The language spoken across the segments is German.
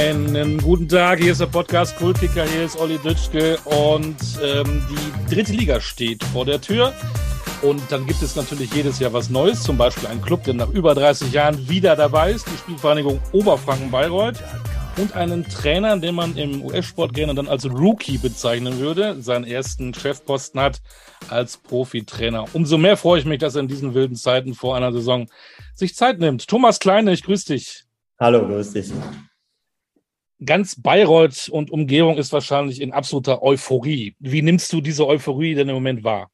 Einen guten Tag, hier ist der Podcast Kultkicker, hier ist Olli Dütschke und ähm, die dritte Liga steht vor der Tür. Und dann gibt es natürlich jedes Jahr was Neues, zum Beispiel ein Club, der nach über 30 Jahren wieder dabei ist, die Spielvereinigung Oberfranken-Bayreuth. Und einen Trainer, den man im US-Sport gerne dann als Rookie bezeichnen würde, seinen ersten Chefposten hat als Profitrainer. Umso mehr freue ich mich, dass er in diesen wilden Zeiten vor einer Saison sich Zeit nimmt. Thomas Kleine, ich grüße dich. Hallo, grüß dich ganz Bayreuth und Umgebung ist wahrscheinlich in absoluter Euphorie. Wie nimmst du diese Euphorie denn im Moment wahr?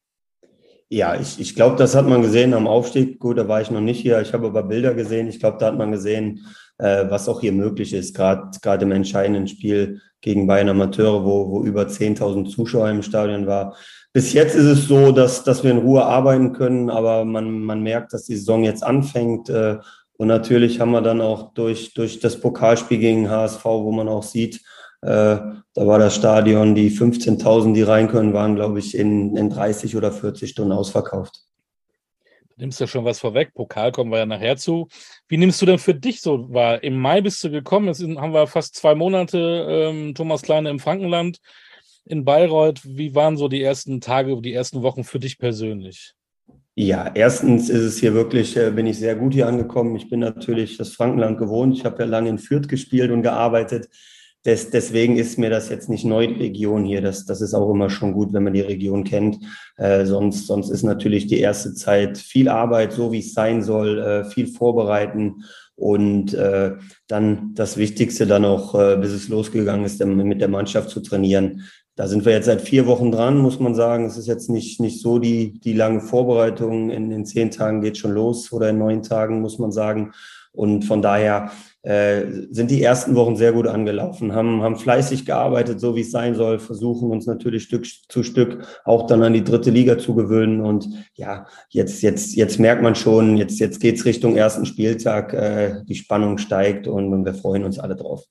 Ja, ich, ich glaube, das hat man gesehen am Aufstieg. Gut, da war ich noch nicht hier. Ich habe aber Bilder gesehen. Ich glaube, da hat man gesehen, äh, was auch hier möglich ist, gerade im entscheidenden Spiel gegen Bayern Amateure, wo, wo über 10.000 Zuschauer im Stadion war. Bis jetzt ist es so, dass, dass wir in Ruhe arbeiten können, aber man, man merkt, dass die Saison jetzt anfängt. Äh, und natürlich haben wir dann auch durch, durch das Pokalspiel gegen HSV, wo man auch sieht, äh, da war das Stadion, die 15.000, die rein können, waren, glaube ich, in, in 30 oder 40 Stunden ausverkauft. Du nimmst ja schon was vorweg. Pokal kommen wir ja nachher zu. Wie nimmst du denn für dich so wahr? Im Mai bist du gekommen. Jetzt haben wir fast zwei Monate ähm, Thomas Kleine im Frankenland in Bayreuth. Wie waren so die ersten Tage, die ersten Wochen für dich persönlich? Ja, erstens ist es hier wirklich, äh, bin ich sehr gut hier angekommen. Ich bin natürlich das Frankenland gewohnt. Ich habe ja lange in Fürth gespielt und gearbeitet. Des, deswegen ist mir das jetzt nicht neu, die Region hier. Das, das ist auch immer schon gut, wenn man die Region kennt. Äh, sonst, sonst ist natürlich die erste Zeit viel Arbeit, so wie es sein soll, äh, viel vorbereiten und äh, dann das Wichtigste dann auch, äh, bis es losgegangen ist, mit der Mannschaft zu trainieren. Da sind wir jetzt seit vier Wochen dran, muss man sagen. Es ist jetzt nicht, nicht so die, die lange Vorbereitung. In, in zehn Tagen geht schon los oder in neun Tagen, muss man sagen. Und von daher äh, sind die ersten Wochen sehr gut angelaufen, haben, haben fleißig gearbeitet, so wie es sein soll, versuchen uns natürlich Stück zu Stück auch dann an die dritte Liga zu gewöhnen. Und ja, jetzt, jetzt, jetzt merkt man schon, jetzt, jetzt geht's Richtung ersten Spieltag, äh, die Spannung steigt und, und wir freuen uns alle drauf.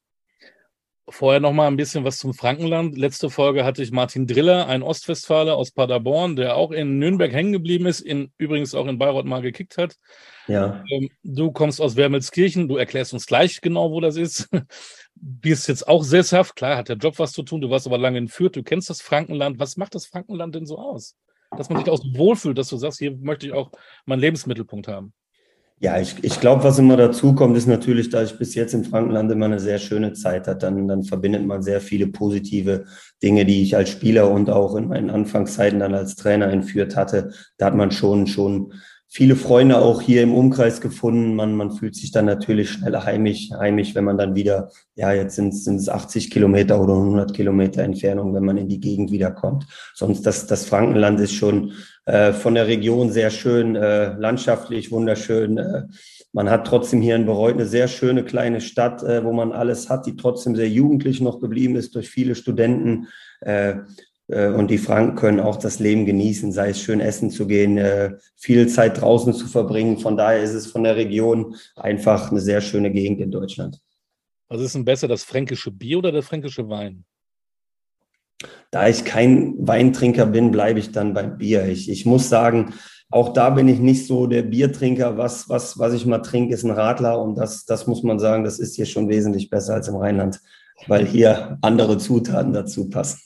Vorher noch mal ein bisschen was zum Frankenland. Letzte Folge hatte ich Martin Driller, ein Ostwestfaler aus Paderborn, der auch in Nürnberg hängen geblieben ist, in, übrigens auch in Bayreuth mal gekickt hat. Ja. Ähm, du kommst aus Wermelskirchen, du erklärst uns gleich genau, wo das ist. Bist jetzt auch sesshaft, klar, hat der Job was zu tun, du warst aber lange in Fürth, du kennst das Frankenland. Was macht das Frankenland denn so aus? Dass man sich auch so wohlfühlt, dass du sagst, hier möchte ich auch meinen Lebensmittelpunkt haben. Ja, ich, ich glaube, was immer dazu kommt, ist natürlich, da ich bis jetzt im Frankenland immer eine sehr schöne Zeit hatte, dann, dann verbindet man sehr viele positive Dinge, die ich als Spieler und auch in meinen Anfangszeiten dann als Trainer entführt hatte. Da hat man schon, schon viele Freunde auch hier im Umkreis gefunden. Man, man fühlt sich dann natürlich schneller heimisch, heimisch, wenn man dann wieder, ja, jetzt sind es 80 Kilometer oder 100 Kilometer Entfernung, wenn man in die Gegend wiederkommt. Sonst das, das Frankenland ist schon äh, von der Region sehr schön, äh, landschaftlich wunderschön. Äh, man hat trotzdem hier in Bereut eine sehr schöne kleine Stadt, äh, wo man alles hat, die trotzdem sehr jugendlich noch geblieben ist durch viele Studenten. Äh, und die Franken können auch das Leben genießen, sei es schön essen zu gehen, äh, viel Zeit draußen zu verbringen. Von daher ist es von der Region einfach eine sehr schöne Gegend in Deutschland. Was ist denn besser, das fränkische Bier oder der fränkische Wein? Da ich kein Weintrinker bin, bleibe ich dann beim Bier. Ich, ich muss sagen, auch da bin ich nicht so der Biertrinker. Was, was, was ich mal trinke, ist ein Radler. Und das, das muss man sagen, das ist hier schon wesentlich besser als im Rheinland, weil hier andere Zutaten dazu passen.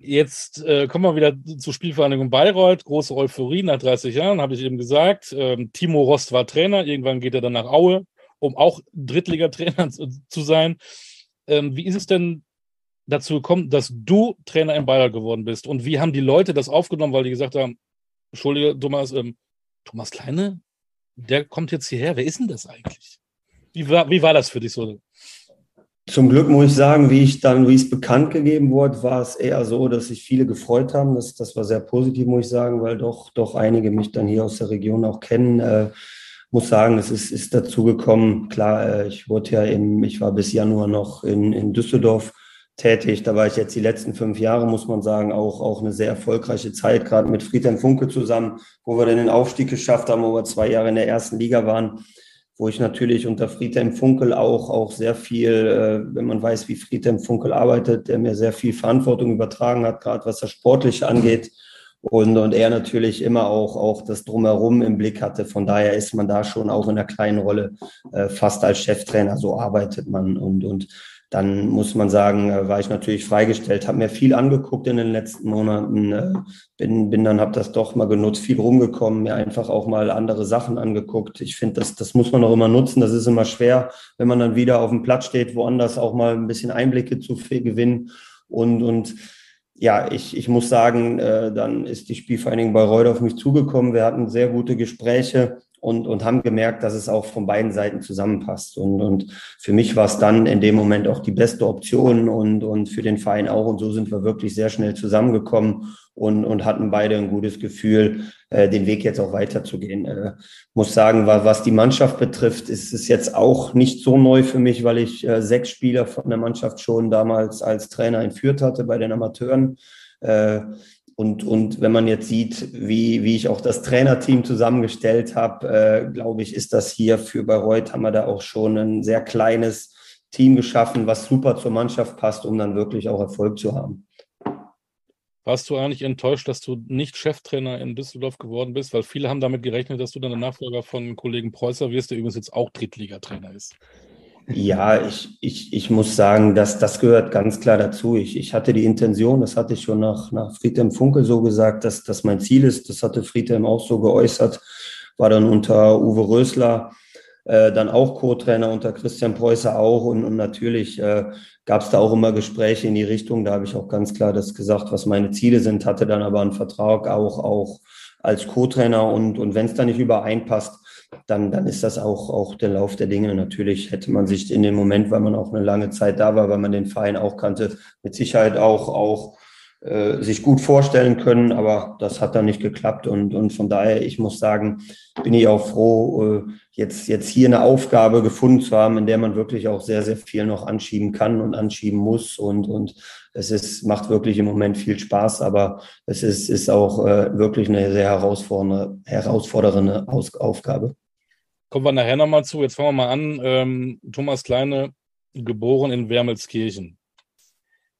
Jetzt äh, kommen wir wieder zur Spielvereinigung Bayreuth. Große Euphorie nach 30 Jahren, habe ich eben gesagt. Ähm, Timo Rost war Trainer. Irgendwann geht er dann nach Aue, um auch Drittligatrainer zu, zu sein. Ähm, wie ist es denn dazu gekommen, dass du Trainer in Bayreuth geworden bist? Und wie haben die Leute das aufgenommen, weil die gesagt haben, Entschuldige, Thomas, ähm, Thomas Kleine, der kommt jetzt hierher. Wer ist denn das eigentlich? Wie war, wie war das für dich so? Zum Glück muss ich sagen, wie ich dann, wie es bekannt gegeben wurde, war es eher so, dass sich viele gefreut haben. Das, das war sehr positiv, muss ich sagen, weil doch, doch einige mich dann hier aus der Region auch kennen. Äh, muss sagen, es ist, ist dazu gekommen. Klar, äh, ich wurde ja im, ich war bis Januar noch in, in Düsseldorf tätig. Da war ich jetzt die letzten fünf Jahre, muss man sagen, auch, auch eine sehr erfolgreiche Zeit, gerade mit Friedhelm Funke zusammen, wo wir dann den Aufstieg geschafft haben, wo wir zwei Jahre in der ersten Liga waren wo ich natürlich unter Friedhelm Funkel auch, auch sehr viel, äh, wenn man weiß, wie Friedhelm Funkel arbeitet, der mir sehr viel Verantwortung übertragen hat, gerade was das Sportliche angeht. und, und er natürlich immer auch, auch das Drumherum im Blick hatte. Von daher ist man da schon auch in einer kleinen Rolle äh, fast als Cheftrainer. So arbeitet man und, und dann muss man sagen, äh, war ich natürlich freigestellt, habe mir viel angeguckt in den letzten Monaten, äh, bin, bin dann, habe das doch mal genutzt, viel rumgekommen, mir einfach auch mal andere Sachen angeguckt. Ich finde, das, das muss man auch immer nutzen. Das ist immer schwer, wenn man dann wieder auf dem Platz steht, woanders auch mal ein bisschen Einblicke zu gewinnen. Und, und ja, ich, ich muss sagen, äh, dann ist die Spielvereinigung Bayreuth auf mich zugekommen. Wir hatten sehr gute Gespräche und, und haben gemerkt, dass es auch von beiden Seiten zusammenpasst. Und, und für mich war es dann in dem Moment auch die beste Option und, und für den Verein auch. Und so sind wir wirklich sehr schnell zusammengekommen und, und hatten beide ein gutes Gefühl, äh, den Weg jetzt auch weiterzugehen. Äh, muss sagen, was die Mannschaft betrifft, ist es jetzt auch nicht so neu für mich, weil ich äh, sechs Spieler von der Mannschaft schon damals als Trainer entführt hatte bei den Amateuren. Äh, und, und wenn man jetzt sieht, wie, wie ich auch das Trainerteam zusammengestellt habe, äh, glaube ich, ist das hier für Bayreuth, haben wir da auch schon ein sehr kleines Team geschaffen, was super zur Mannschaft passt, um dann wirklich auch Erfolg zu haben. Warst du eigentlich enttäuscht, dass du nicht Cheftrainer in Düsseldorf geworden bist? Weil viele haben damit gerechnet, dass du dann der Nachfolger von Kollegen Preußer wirst, der übrigens jetzt auch Drittligatrainer ist. Ja, ich, ich, ich muss sagen, dass das gehört ganz klar dazu. Ich, ich hatte die Intention, das hatte ich schon nach, nach Friedhelm Funkel so gesagt, dass das mein Ziel ist. Das hatte Friedhelm auch so geäußert, war dann unter Uwe Rösler äh, dann auch Co-Trainer, unter Christian Preußer auch. Und, und natürlich äh, gab es da auch immer Gespräche in die Richtung. Da habe ich auch ganz klar das gesagt, was meine Ziele sind, hatte dann aber einen Vertrag auch, auch als Co-Trainer. Und, und wenn es da nicht übereinpasst, dann, dann ist das auch, auch der Lauf der Dinge. Natürlich hätte man sich in dem Moment, weil man auch eine lange Zeit da war, weil man den Verein auch kannte, mit Sicherheit auch, auch äh, sich gut vorstellen können, aber das hat dann nicht geklappt und, und von daher, ich muss sagen, bin ich auch froh, äh, jetzt, jetzt hier eine Aufgabe gefunden zu haben, in der man wirklich auch sehr, sehr viel noch anschieben kann und anschieben muss und, und es ist, macht wirklich im Moment viel Spaß, aber es ist, ist auch äh, wirklich eine sehr herausfordernde, herausfordernde Aus Aufgabe. Kommen wir nachher nochmal zu. Jetzt fangen wir mal an. Ähm, Thomas Kleine, geboren in Wermelskirchen.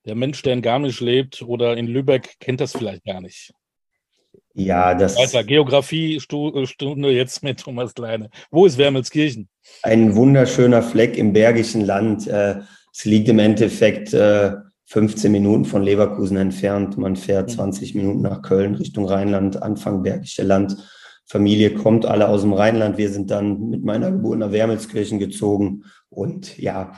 Der Mensch, der in Garmisch lebt oder in Lübeck, kennt das vielleicht gar nicht. Ja, das. Weiter, Geografiestunde jetzt mit Thomas Kleine. Wo ist Wermelskirchen? Ein wunderschöner Fleck im Bergischen Land. Äh, es liegt im Endeffekt 15 äh, Minuten von Leverkusen entfernt. Man fährt 20 mhm. Minuten nach Köln Richtung Rheinland, Anfang Bergische Land. Familie kommt alle aus dem Rheinland. Wir sind dann mit meiner Geburt nach Wermelskirchen gezogen. Und ja,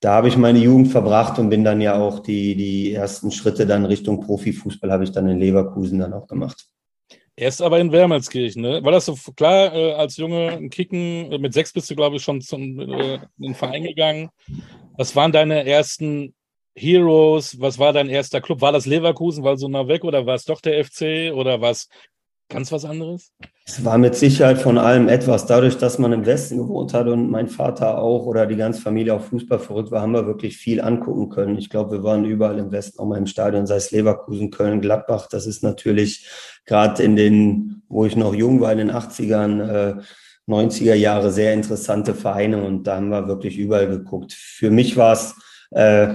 da habe ich meine Jugend verbracht und bin dann ja auch die, die ersten Schritte dann Richtung Profifußball habe ich dann in Leverkusen dann auch gemacht. Erst aber in Wermelskirchen, ne? War das so klar, äh, als Junge ein Kicken, äh, mit sechs bist du, glaube ich, schon zum äh, in den Verein gegangen. Was waren deine ersten Heroes? Was war dein erster Club? War das Leverkusen, weil so nah weg oder war es doch der FC oder war es Ganz was anderes? Es war mit Sicherheit von allem etwas. Dadurch, dass man im Westen gewohnt hat und mein Vater auch oder die ganze Familie auf Fußball verrückt war, haben wir wirklich viel angucken können. Ich glaube, wir waren überall im Westen, auch mal im Stadion, sei es Leverkusen, Köln, Gladbach. Das ist natürlich gerade in den, wo ich noch jung war, in den 80ern, äh, 90er Jahre sehr interessante Vereine und da haben wir wirklich überall geguckt. Für mich war es, äh,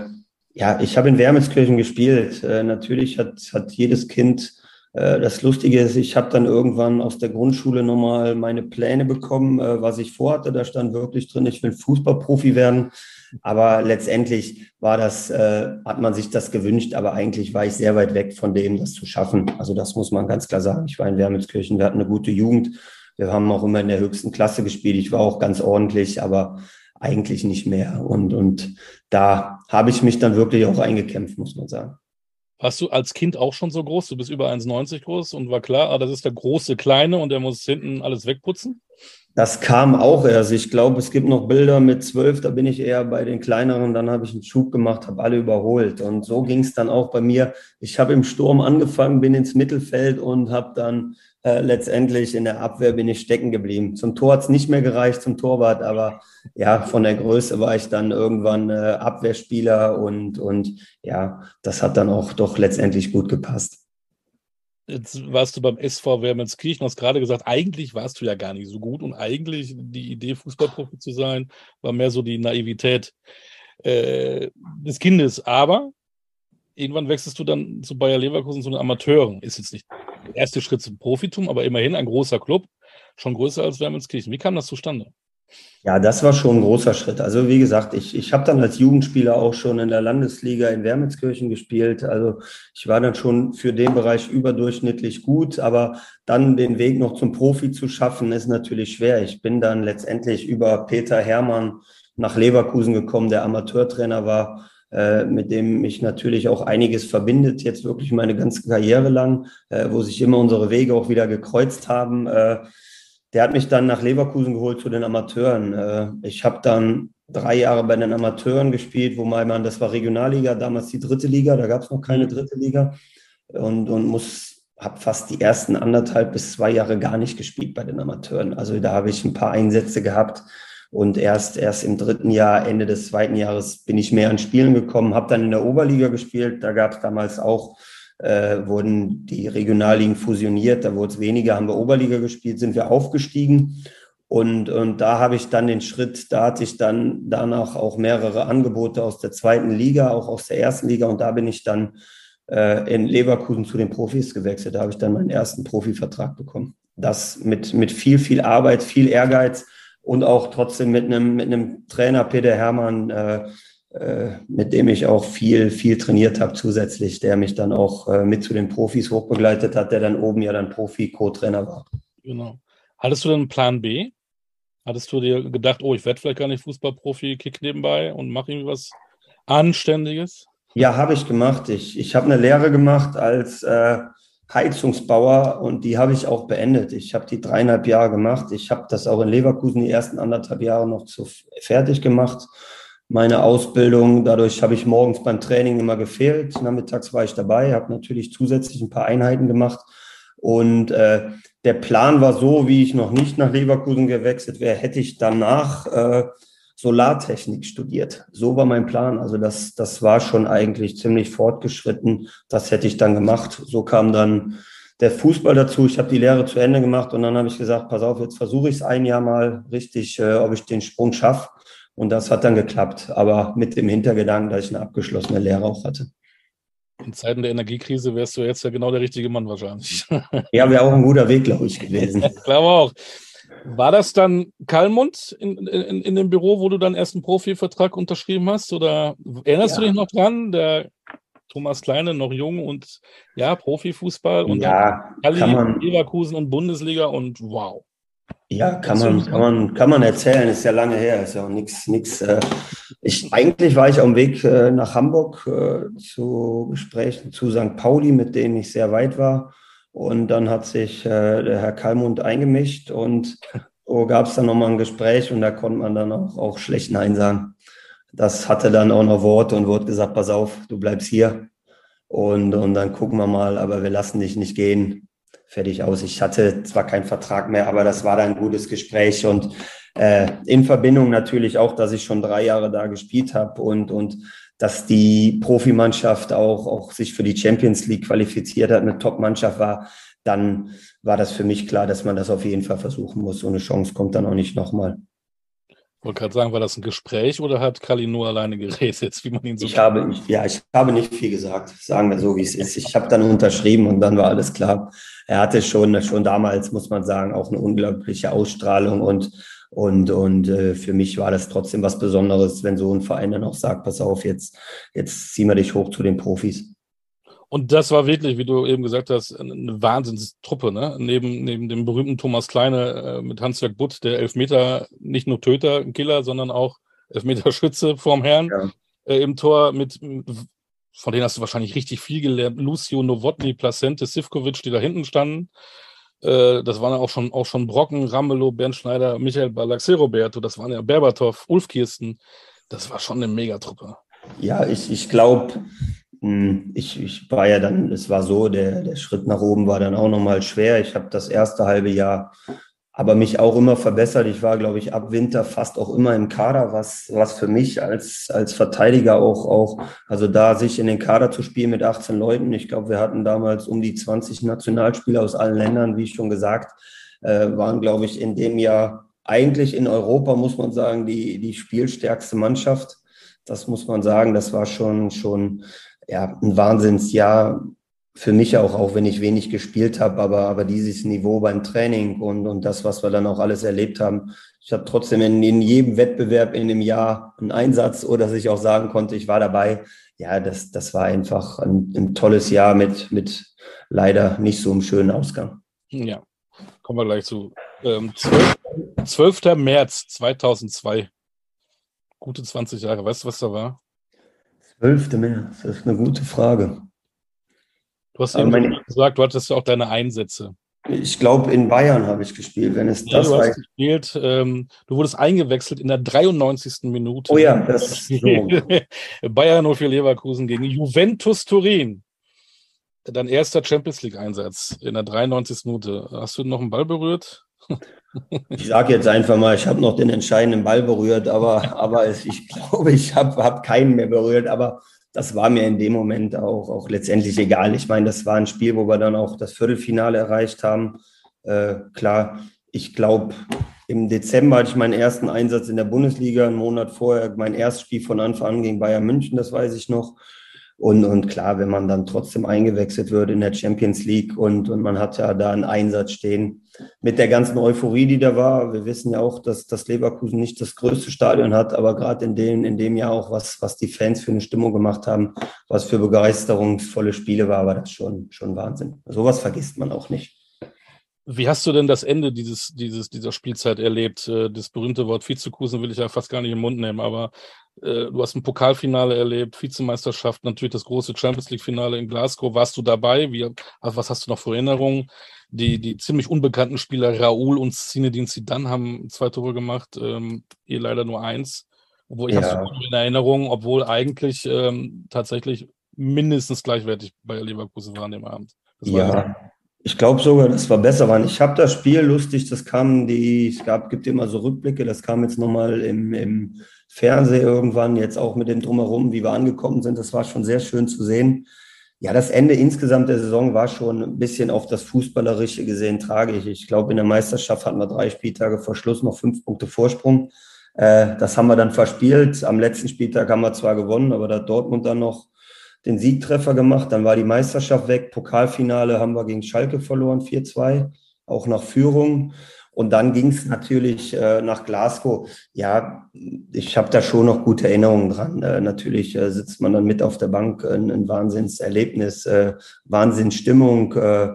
ja, ich habe in Wermelskirchen gespielt. Äh, natürlich hat, hat jedes Kind äh, das Lustige ist, ich habe dann irgendwann aus der Grundschule nochmal meine Pläne bekommen, äh, was ich vorhatte. Da stand wirklich drin, ich will Fußballprofi werden. Aber letztendlich war das, äh, hat man sich das gewünscht, aber eigentlich war ich sehr weit weg von dem, das zu schaffen. Also das muss man ganz klar sagen. Ich war in Wermelskirchen, wir hatten eine gute Jugend. Wir haben auch immer in der höchsten Klasse gespielt. Ich war auch ganz ordentlich, aber eigentlich nicht mehr. Und, und da habe ich mich dann wirklich auch eingekämpft, muss man sagen. Warst du als Kind auch schon so groß? Du bist über 1,90 groß und war klar, ah, das ist der große Kleine und der muss hinten alles wegputzen? Das kam auch erst. Ich glaube, es gibt noch Bilder mit zwölf, da bin ich eher bei den kleineren. Dann habe ich einen Schub gemacht, habe alle überholt. Und so ging es dann auch bei mir. Ich habe im Sturm angefangen, bin ins Mittelfeld und habe dann äh, letztendlich in der Abwehr bin ich stecken geblieben. Zum Tor hat es nicht mehr gereicht, zum Torwart, aber ja, von der Größe war ich dann irgendwann äh, Abwehrspieler und, und ja, das hat dann auch doch letztendlich gut gepasst. Jetzt warst du beim SV Wermelskirchen, hast gerade gesagt, eigentlich warst du ja gar nicht so gut und eigentlich die Idee, Fußballprofi zu sein, war mehr so die Naivität äh, des Kindes. Aber irgendwann wechselst du dann zu Bayer Leverkusen zu den Amateuren. Ist jetzt nicht erste Schritt zum Profitum, aber immerhin ein großer Club, schon größer als Wermelskirchen. Wie kam das zustande? Ja, das war schon ein großer Schritt. Also wie gesagt, ich, ich habe dann als Jugendspieler auch schon in der Landesliga in Wermelskirchen gespielt. Also ich war dann schon für den Bereich überdurchschnittlich gut, aber dann den Weg noch zum Profi zu schaffen, ist natürlich schwer. Ich bin dann letztendlich über Peter Hermann nach Leverkusen gekommen, der Amateurtrainer war, mit dem mich natürlich auch einiges verbindet, jetzt wirklich meine ganze Karriere lang, äh, wo sich immer unsere Wege auch wieder gekreuzt haben. Äh, der hat mich dann nach Leverkusen geholt zu den Amateuren. Äh, ich habe dann drei Jahre bei den Amateuren gespielt, wo man, das war Regionalliga, damals die dritte Liga, da gab es noch keine mhm. dritte Liga und, und muss, habe fast die ersten anderthalb bis zwei Jahre gar nicht gespielt bei den Amateuren. Also da habe ich ein paar Einsätze gehabt und erst, erst im dritten Jahr, Ende des zweiten Jahres, bin ich mehr an Spielen gekommen, habe dann in der Oberliga gespielt. Da gab es damals auch äh, wurden die Regionalligen fusioniert, da wurde es weniger, haben wir Oberliga gespielt, sind wir aufgestiegen. Und, und da habe ich dann den Schritt, da hatte ich dann danach auch mehrere Angebote aus der zweiten Liga, auch aus der ersten Liga. Und da bin ich dann äh, in Leverkusen zu den Profis gewechselt. Da habe ich dann meinen ersten Profivertrag bekommen. Das mit, mit viel, viel Arbeit, viel Ehrgeiz und auch trotzdem mit einem, mit einem Trainer, Peter Hermann, äh, äh, mit dem ich auch viel, viel trainiert habe zusätzlich, der mich dann auch äh, mit zu den Profis hochbegleitet hat, der dann oben ja dann Profi-Co-Trainer war. Genau. Hattest du denn einen Plan B? Hattest du dir gedacht, oh, ich werde vielleicht gar nicht Fußballprofi, kick nebenbei und mache irgendwie was Anständiges? Ja, habe ich gemacht. Ich, ich habe eine Lehre gemacht als äh, Heizungsbauer und die habe ich auch beendet. Ich habe die dreieinhalb Jahre gemacht. Ich habe das auch in Leverkusen die ersten anderthalb Jahre noch zu fertig gemacht meine Ausbildung. Dadurch habe ich morgens beim Training immer gefehlt. Nachmittags war ich dabei, habe natürlich zusätzlich ein paar Einheiten gemacht. Und äh, der Plan war so, wie ich noch nicht nach Leverkusen gewechselt wäre, hätte ich danach äh, Solartechnik studiert. So war mein Plan. Also das, das war schon eigentlich ziemlich fortgeschritten. Das hätte ich dann gemacht. So kam dann der Fußball dazu. Ich habe die Lehre zu Ende gemacht und dann habe ich gesagt, pass auf, jetzt versuche ich es ein Jahr mal richtig, äh, ob ich den Sprung schaffe. Und das hat dann geklappt, aber mit dem Hintergedanken, dass ich eine abgeschlossene Lehre auch hatte. In Zeiten der Energiekrise wärst du jetzt ja genau der richtige Mann wahrscheinlich. Ja, wäre auch ein guter Weg, glaube ich, gewesen. ich glaube auch. War das dann Kalmund in, in, in, dem Büro, wo du dann erst einen Profivertrag unterschrieben hast? Oder erinnerst ja. du dich noch dran? Der Thomas Kleine, noch jung und ja, Profifußball und ja, dann Leverkusen und Bundesliga und wow. Ja, kann man, kann man, kann man erzählen, ist ja lange her, ist ja auch nichts, nichts. Äh, ich, eigentlich war ich auf dem Weg äh, nach Hamburg äh, zu Gesprächen zu St. Pauli, mit denen ich sehr weit war. Und dann hat sich äh, der Herr Kalmund eingemischt und so gab es dann nochmal ein Gespräch und da konnte man dann auch, auch schlecht Nein sagen. Das hatte dann auch noch Worte und wurde gesagt, pass auf, du bleibst hier. Und, und dann gucken wir mal, aber wir lassen dich nicht gehen fertig aus. Ich hatte zwar keinen Vertrag mehr, aber das war dann ein gutes Gespräch und äh, in Verbindung natürlich auch, dass ich schon drei Jahre da gespielt habe und, und dass die Profimannschaft auch, auch sich für die Champions League qualifiziert hat, eine Top-Mannschaft war, dann war das für mich klar, dass man das auf jeden Fall versuchen muss. So eine Chance kommt dann auch nicht nochmal. Ich wollte gerade sagen, war das ein Gespräch oder hat Kali nur alleine geredet, wie man ihn so ich habe, ich, Ja, ich habe nicht viel gesagt, sagen wir so, wie es ist. Ich habe dann unterschrieben und dann war alles klar. Er hatte schon, schon damals, muss man sagen, auch eine unglaubliche Ausstrahlung und, und, und äh, für mich war das trotzdem was Besonderes, wenn so ein Verein dann auch sagt, pass auf, jetzt, jetzt ziehen wir dich hoch zu den Profis. Und das war wirklich, wie du eben gesagt hast, eine Wahnsinnstruppe, ne? Neben, neben dem berühmten Thomas Kleine äh, mit Hans-Jörg Butt, der Elfmeter, nicht nur Töter, Killer, sondern auch Elfmeterschütze vorm Herrn ja. äh, im Tor mit, von denen hast du wahrscheinlich richtig viel gelernt. Lucio Novotny, Placente, Sivkovic, die da hinten standen. Äh, das waren ja auch schon, auch schon Brocken, Ramelow, Bernd Schneider, Michael Balaxe, Roberto, das waren ja Berbatov, Ulf Kirsten. Das war schon eine Megatruppe. Ja, ich, ich glaube, ich, ich war ja dann, es war so, der, der Schritt nach oben war dann auch nochmal schwer. Ich habe das erste halbe Jahr aber mich auch immer verbessert. Ich war, glaube ich, ab Winter fast auch immer im Kader, was, was für mich als, als Verteidiger auch, auch, also da sich in den Kader zu spielen mit 18 Leuten. Ich glaube, wir hatten damals um die 20 Nationalspieler aus allen Ländern, wie schon gesagt, äh, waren, glaube ich, in dem Jahr eigentlich in Europa, muss man sagen, die, die spielstärkste Mannschaft. Das muss man sagen, das war schon, schon ja, ein Wahnsinnsjahr. für mich auch, auch wenn ich wenig gespielt habe, aber, aber dieses Niveau beim Training und, und das, was wir dann auch alles erlebt haben. Ich habe trotzdem in, in jedem Wettbewerb in dem Jahr einen Einsatz oder dass ich auch sagen konnte, ich war dabei. Ja, das, das war einfach ein, ein tolles Jahr mit, mit leider nicht so einem schönen Ausgang. Ja, kommen wir gleich zu. Ähm, 12, 12. März 2002. Gute 20 Jahre. Weißt du, was da war? 12. März, das ist eine gute Frage. Du hast eben meine, gesagt, du hattest ja auch deine Einsätze. Ich glaube, in Bayern habe ich gespielt, wenn es ja, das du hast gespielt. Ähm, du wurdest eingewechselt in der 93. Minute. Oh ja, das ist so. Bayern 04 Leverkusen gegen Juventus Turin. Dein erster Champions League-Einsatz in der 93. Minute. Hast du noch einen Ball berührt? Ich sage jetzt einfach mal, ich habe noch den entscheidenden Ball berührt, aber, aber es, ich glaube, ich habe hab keinen mehr berührt. Aber das war mir in dem Moment auch, auch letztendlich egal. Ich meine, das war ein Spiel, wo wir dann auch das Viertelfinale erreicht haben. Äh, klar, ich glaube, im Dezember hatte ich meinen ersten Einsatz in der Bundesliga, einen Monat vorher mein erstes Spiel von Anfang an gegen Bayern München, das weiß ich noch. Und, und klar, wenn man dann trotzdem eingewechselt wird in der Champions League und, und man hat ja da einen Einsatz stehen mit der ganzen Euphorie, die da war. Wir wissen ja auch, dass das Leverkusen nicht das größte Stadion hat, aber gerade in dem, in dem Jahr auch, was, was die Fans für eine Stimmung gemacht haben, was für begeisterungsvolle Spiele war, war das schon, schon Wahnsinn. Sowas vergisst man auch nicht. Wie hast du denn das Ende dieses, dieses, dieser Spielzeit erlebt? Äh, das berühmte Wort Vizekusen will ich ja fast gar nicht im Mund nehmen, aber du hast ein Pokalfinale erlebt, Vizemeisterschaft, natürlich das große Champions League-Finale in Glasgow. Warst du dabei? Wie, was hast du noch für Erinnerungen? Die, die ziemlich unbekannten Spieler Raoul und Zinedine Zidane haben zwei Tore gemacht, ähm, ihr leider nur eins. Obwohl ich ja. habe in Erinnerung, obwohl eigentlich ähm, tatsächlich mindestens gleichwertig bei Leverkusen waren an dem Abend. Das ja, ich glaube sogar, das war besser. Waren. Ich habe das Spiel lustig, das kam die, es gab, gibt immer so Rückblicke, das kam jetzt nochmal im, im Fernsehen irgendwann, jetzt auch mit dem Drumherum, wie wir angekommen sind. Das war schon sehr schön zu sehen. Ja, das Ende insgesamt der Saison war schon ein bisschen auf das Fußballerische gesehen tragisch. Ich glaube, in der Meisterschaft hatten wir drei Spieltage vor Schluss noch fünf Punkte Vorsprung. Äh, das haben wir dann verspielt. Am letzten Spieltag haben wir zwar gewonnen, aber da hat Dortmund dann noch den Siegtreffer gemacht. Dann war die Meisterschaft weg. Pokalfinale haben wir gegen Schalke verloren, 4-2, auch nach Führung. Und dann ging es natürlich äh, nach Glasgow. Ja, ich habe da schon noch gute Erinnerungen dran. Äh, natürlich äh, sitzt man dann mit auf der Bank, ein, ein Wahnsinnserlebnis, äh, Wahnsinnsstimmung. Äh,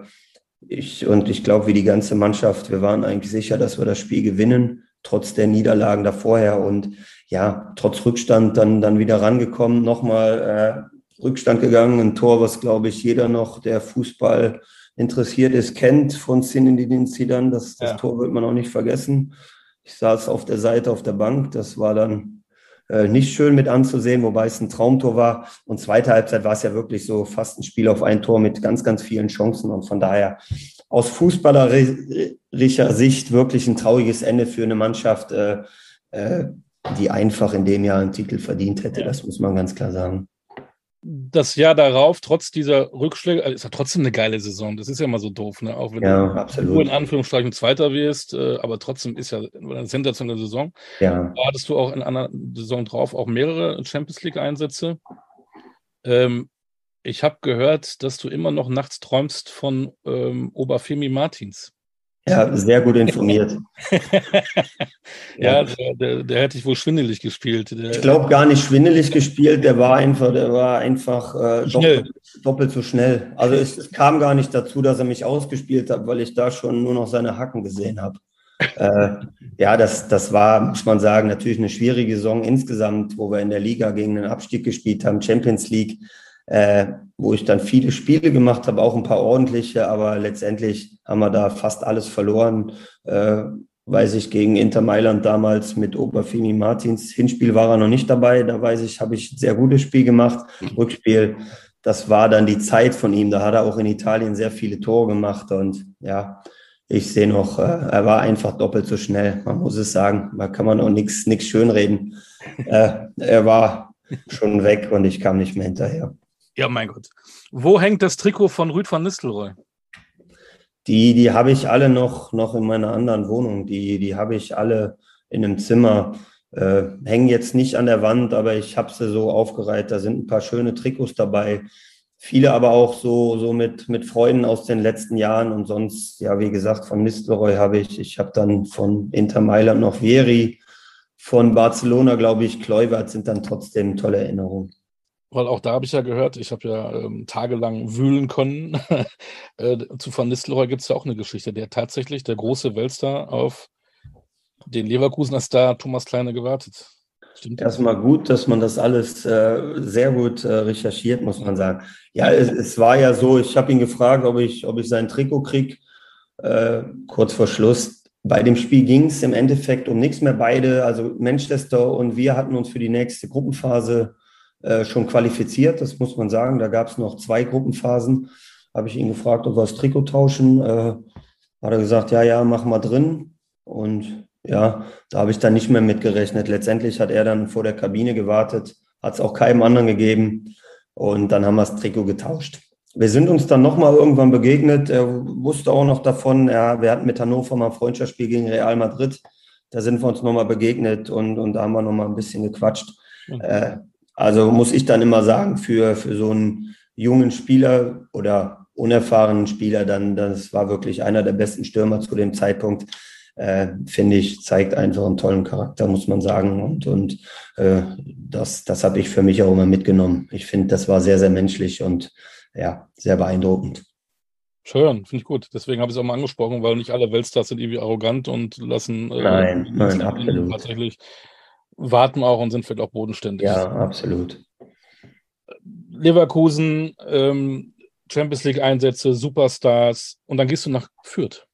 ich, und ich glaube, wie die ganze Mannschaft, wir waren eigentlich sicher, dass wir das Spiel gewinnen, trotz der Niederlagen davorher. Und ja, trotz Rückstand dann, dann wieder rangekommen, nochmal äh, Rückstand gegangen. Ein Tor, was, glaube ich, jeder noch, der Fußball interessiert ist, kennt von Zinedine Zidane. Das, das ja. Tor wird man auch nicht vergessen. Ich saß auf der Seite auf der Bank. Das war dann äh, nicht schön mit anzusehen, wobei es ein Traumtor war. Und zweite Halbzeit war es ja wirklich so fast ein Spiel auf ein Tor mit ganz, ganz vielen Chancen. Und von daher aus fußballerischer Sicht wirklich ein trauriges Ende für eine Mannschaft, äh, äh, die einfach in dem Jahr einen Titel verdient hätte. Ja. Das muss man ganz klar sagen das Jahr darauf, trotz dieser Rückschläge, also ist ja trotzdem eine geile Saison. Das ist ja immer so doof, ne? Auch wenn ja, du absolut. in Anführungsstrichen Zweiter wirst, äh, aber trotzdem ist ja eine sensationelle Saison. Ja. Da hattest du auch in einer Saison drauf auch mehrere Champions League-Einsätze. Ähm, ich habe gehört, dass du immer noch nachts träumst von ähm, Oberfemi Martins. Ja, sehr gut informiert. ja, der, der, der hätte ich wohl schwindelig gespielt. Der, ich glaube gar nicht schwindelig gespielt, der war einfach, der war einfach äh, doppelt, doppelt, so schnell. Also es, es, kam gar nicht dazu, dass er mich ausgespielt hat, weil ich da schon nur noch seine Hacken gesehen habe. äh, ja, das, das war, muss man sagen, natürlich eine schwierige Saison insgesamt, wo wir in der Liga gegen den Abstieg gespielt haben, Champions League äh, wo ich dann viele Spiele gemacht habe, auch ein paar ordentliche, aber letztendlich haben wir da fast alles verloren. Äh, weiß ich, gegen Inter Mailand damals mit Oberfini Martins. Hinspiel war er noch nicht dabei, da weiß ich, habe ich ein sehr gutes Spiel gemacht. Rückspiel, das war dann die Zeit von ihm. Da hat er auch in Italien sehr viele Tore gemacht und ja, ich sehe noch, äh, er war einfach doppelt so schnell. Man muss es sagen, da kann man auch nichts schönreden. Äh, er war schon weg und ich kam nicht mehr hinterher. Ja, mein Gott. Wo hängt das Trikot von Rüd van Nistelrooy? Die, die habe ich alle noch, noch in meiner anderen Wohnung. Die, die habe ich alle in einem Zimmer. Äh, hängen jetzt nicht an der Wand, aber ich habe sie so aufgereiht. Da sind ein paar schöne Trikots dabei. viele aber auch so, so mit, mit Freunden aus den letzten Jahren und sonst, ja, wie gesagt, von Nistelrooy habe ich, ich habe dann von Inter Mailand noch Vieri, von Barcelona, glaube ich, Kluivert sind dann trotzdem tolle Erinnerungen. Weil auch da habe ich ja gehört, ich habe ja ähm, tagelang wühlen können. äh, zu Van Nistelrooy gibt es ja auch eine Geschichte, der tatsächlich der große Weltstar auf den Leverkusener Star Thomas Kleine gewartet. Stimmt. Erstmal gut, dass man das alles äh, sehr gut äh, recherchiert, muss man sagen. Ja, es, es war ja so, ich habe ihn gefragt, ob ich, ob ich sein Trikot kriege, äh, kurz vor Schluss. Bei dem Spiel ging es im Endeffekt um nichts mehr. Beide, also Manchester und wir hatten uns für die nächste Gruppenphase äh, schon qualifiziert, das muss man sagen. Da gab es noch zwei Gruppenphasen. Habe ich ihn gefragt, ob wir das Trikot tauschen. Äh, hat er gesagt, ja, ja, mach mal drin. Und ja, da habe ich dann nicht mehr mitgerechnet. Letztendlich hat er dann vor der Kabine gewartet, hat es auch keinem anderen gegeben und dann haben wir das Trikot getauscht. Wir sind uns dann nochmal irgendwann begegnet. Er wusste auch noch davon, ja, wir hatten mit Hannover mal ein Freundschaftsspiel gegen Real Madrid. Da sind wir uns nochmal begegnet und, und da haben wir nochmal ein bisschen gequatscht. Mhm. Äh, also muss ich dann immer sagen, für, für so einen jungen Spieler oder unerfahrenen Spieler, dann das war wirklich einer der besten Stürmer zu dem Zeitpunkt äh, finde ich, zeigt einfach einen tollen Charakter, muss man sagen. Und, und äh, das, das habe ich für mich auch immer mitgenommen. Ich finde, das war sehr, sehr menschlich und ja, sehr beeindruckend. Schön, finde ich gut. Deswegen habe ich es auch mal angesprochen, weil nicht alle Weltstars sind irgendwie arrogant und lassen äh, nein, nein, absolut. tatsächlich warten auch und sind vielleicht auch bodenständig. Ja, absolut. Leverkusen, ähm, Champions League Einsätze, Superstars und dann gehst du nach Fürth.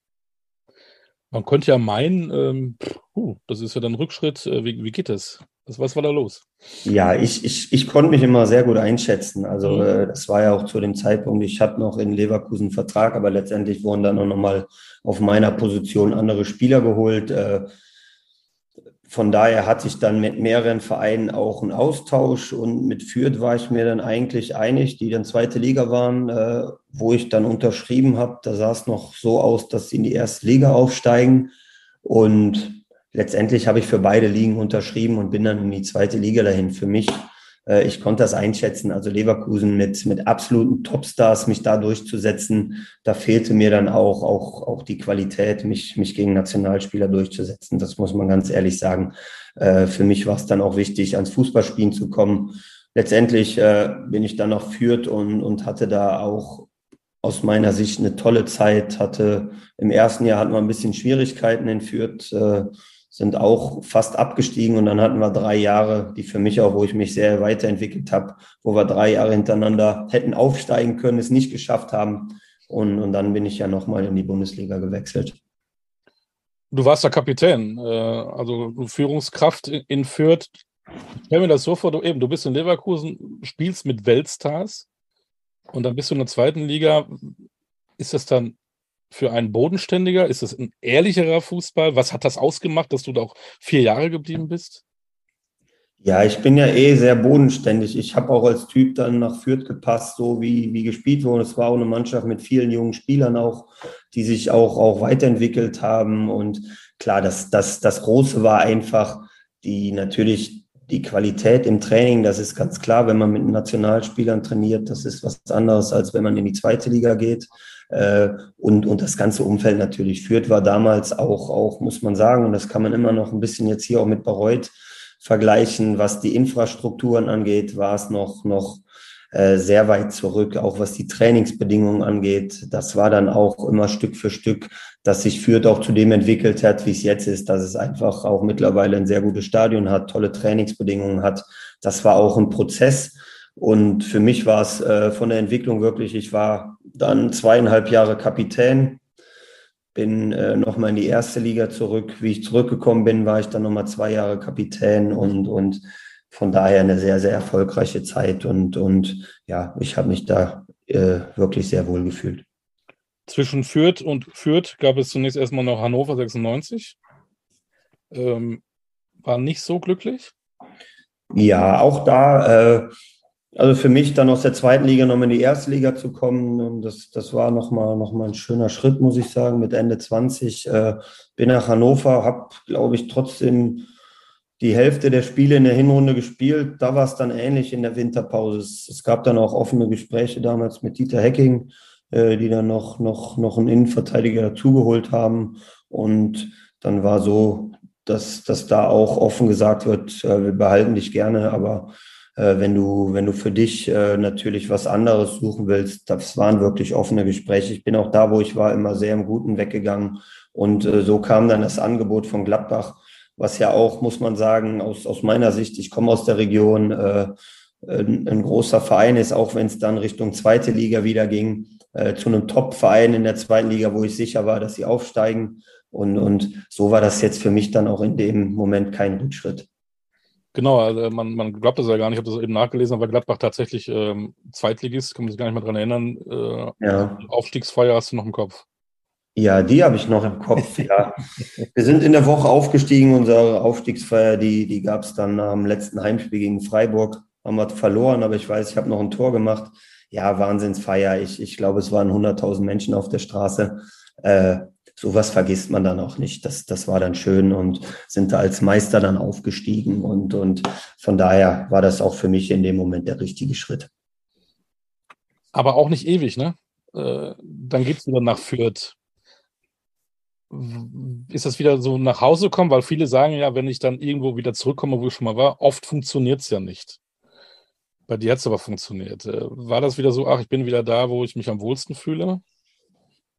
Man könnte ja meinen, ähm, puh, das ist ja dann Rückschritt. Äh, wie, wie geht das? Was, was war da los? Ja, ich, ich, ich konnte mich immer sehr gut einschätzen. Also mhm. äh, das war ja auch zu dem Zeitpunkt, ich hatte noch in Leverkusen Vertrag, aber letztendlich wurden dann auch nochmal auf meiner Position andere Spieler geholt. Äh, von daher hatte ich dann mit mehreren Vereinen auch einen Austausch und mit Fürth war ich mir dann eigentlich einig, die dann zweite Liga waren, äh, wo ich dann unterschrieben habe. Da sah es noch so aus, dass sie in die erste Liga aufsteigen und letztendlich habe ich für beide Ligen unterschrieben und bin dann in die zweite Liga dahin. Für mich ich konnte das einschätzen. Also Leverkusen mit, mit absoluten Topstars, mich da durchzusetzen, da fehlte mir dann auch, auch, auch die Qualität, mich, mich gegen Nationalspieler durchzusetzen. Das muss man ganz ehrlich sagen. Äh, für mich war es dann auch wichtig, ans Fußballspielen zu kommen. Letztendlich äh, bin ich dann noch führt und, und hatte da auch aus meiner Sicht eine tolle Zeit. Hatte im ersten Jahr hatten wir ein bisschen Schwierigkeiten in Fürth sind auch fast abgestiegen und dann hatten wir drei Jahre, die für mich auch, wo ich mich sehr weiterentwickelt habe, wo wir drei Jahre hintereinander hätten aufsteigen können, es nicht geschafft haben. Und, und dann bin ich ja nochmal in die Bundesliga gewechselt. Du warst der Kapitän, äh, also Führungskraft in Fürth. Stell mir das so vor, du eben, du bist in Leverkusen, spielst mit Weltstars und dann bist du in der zweiten Liga. Ist das dann für einen Bodenständiger? Ist das ein ehrlicherer Fußball? Was hat das ausgemacht, dass du da auch vier Jahre geblieben bist? Ja, ich bin ja eh sehr bodenständig. Ich habe auch als Typ dann nach Fürth gepasst, so wie, wie gespielt wurde. Es war auch eine Mannschaft mit vielen jungen Spielern auch, die sich auch, auch weiterentwickelt haben. Und klar, das, das, das Große war einfach die natürlich die Qualität im Training. Das ist ganz klar, wenn man mit Nationalspielern trainiert, das ist was anderes, als wenn man in die zweite Liga geht. Äh, und, und das ganze Umfeld natürlich führt, war damals auch, auch, muss man sagen, und das kann man immer noch ein bisschen jetzt hier auch mit Bayreuth vergleichen, was die Infrastrukturen angeht, war es noch, noch äh, sehr weit zurück, auch was die Trainingsbedingungen angeht. Das war dann auch immer Stück für Stück, dass sich Fürth auch zu dem entwickelt hat, wie es jetzt ist, dass es einfach auch mittlerweile ein sehr gutes Stadion hat, tolle Trainingsbedingungen hat. Das war auch ein Prozess. Und für mich war es äh, von der Entwicklung wirklich, ich war dann zweieinhalb Jahre Kapitän, bin äh, nochmal in die erste Liga zurück. Wie ich zurückgekommen bin, war ich dann nochmal zwei Jahre Kapitän und, und von daher eine sehr, sehr erfolgreiche Zeit. Und, und ja, ich habe mich da äh, wirklich sehr wohl gefühlt. Zwischen Fürth und Fürth gab es zunächst erstmal noch Hannover 96. Ähm, war nicht so glücklich? Ja, auch da äh, also für mich dann aus der zweiten Liga nochmal in die erste Liga zu kommen, das, das war nochmal noch mal ein schöner Schritt, muss ich sagen, mit Ende 20. Äh, bin nach Hannover, habe, glaube ich, trotzdem die Hälfte der Spiele in der Hinrunde gespielt. Da war es dann ähnlich in der Winterpause. Es, gab dann auch offene Gespräche damals mit Dieter Hecking, äh, die dann noch, noch, noch einen Innenverteidiger dazugeholt haben. Und dann war so, dass, dass da auch offen gesagt wird, äh, wir behalten dich gerne, aber äh, wenn du, wenn du für dich äh, natürlich was anderes suchen willst, das waren wirklich offene Gespräche. Ich bin auch da, wo ich war, immer sehr im Guten weggegangen. Und äh, so kam dann das Angebot von Gladbach, was ja auch, muss man sagen, aus, aus meiner Sicht, ich komme aus der Region, äh, ein, ein großer Verein ist, auch wenn es dann Richtung zweite Liga wieder ging, äh, zu einem Top-Verein in der zweiten Liga, wo ich sicher war, dass sie aufsteigen. Und, und so war das jetzt für mich dann auch in dem Moment kein Rückschritt. Genau, also man, man glaubt das ja gar nicht, ich habe das eben nachgelesen, aber Gladbach tatsächlich ähm, Zweitligist, kann man sich gar nicht mehr dran erinnern. Äh, ja. Aufstiegsfeier hast du noch im Kopf. Ja, die habe ich noch im Kopf, ja. Wir sind in der Woche aufgestiegen, unsere Aufstiegsfeier, die, die gab es dann am letzten Heimspiel gegen Freiburg. Haben wir verloren, aber ich weiß, ich habe noch ein Tor gemacht. Ja, Wahnsinnsfeier. Ich, ich glaube, es waren 100.000 Menschen auf der Straße. Äh, sowas vergisst man dann auch nicht. Das, das war dann schön und sind da als Meister dann aufgestiegen. Und, und von daher war das auch für mich in dem Moment der richtige Schritt. Aber auch nicht ewig, ne? Äh, dann geht es wieder nach Fürth. Ist das wieder so nach Hause kommen? Weil viele sagen ja, wenn ich dann irgendwo wieder zurückkomme, wo ich schon mal war, oft funktioniert es ja nicht. Bei dir hat es aber funktioniert. Äh, war das wieder so, ach, ich bin wieder da, wo ich mich am wohlsten fühle?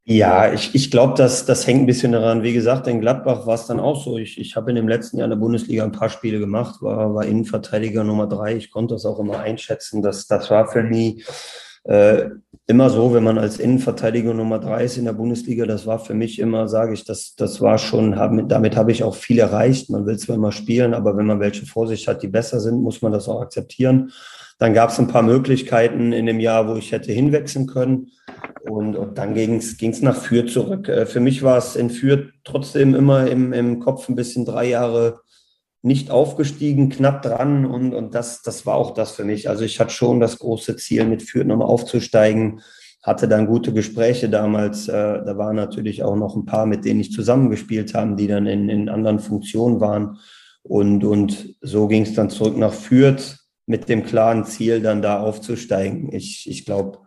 Ja, ich, ich glaube, das, das hängt ein bisschen daran. Wie gesagt, in Gladbach war es dann auch so. Ich, ich habe in dem letzten Jahr in der Bundesliga ein paar Spiele gemacht, war, war Innenverteidiger Nummer drei. Ich konnte das auch immer einschätzen. Das, das war für mich äh, immer so, wenn man als Innenverteidiger Nummer drei ist in der Bundesliga. Das war für mich immer, sage ich, das, das war schon, damit habe ich auch viel erreicht. Man will zwar immer spielen, aber wenn man welche vor sich hat, die besser sind, muss man das auch akzeptieren. Dann gab es ein paar Möglichkeiten in dem Jahr, wo ich hätte hinwechseln können. Und, und dann ging es nach Fürth zurück. Äh, für mich war es in Fürth trotzdem immer im, im Kopf ein bisschen drei Jahre nicht aufgestiegen, knapp dran. Und, und das, das war auch das für mich. Also ich hatte schon das große Ziel, mit Fürth nochmal aufzusteigen. Hatte dann gute Gespräche damals. Äh, da waren natürlich auch noch ein paar, mit denen ich zusammengespielt habe, die dann in, in anderen Funktionen waren. Und, und so ging es dann zurück nach Fürth mit dem klaren Ziel, dann da aufzusteigen. Ich, ich glaube,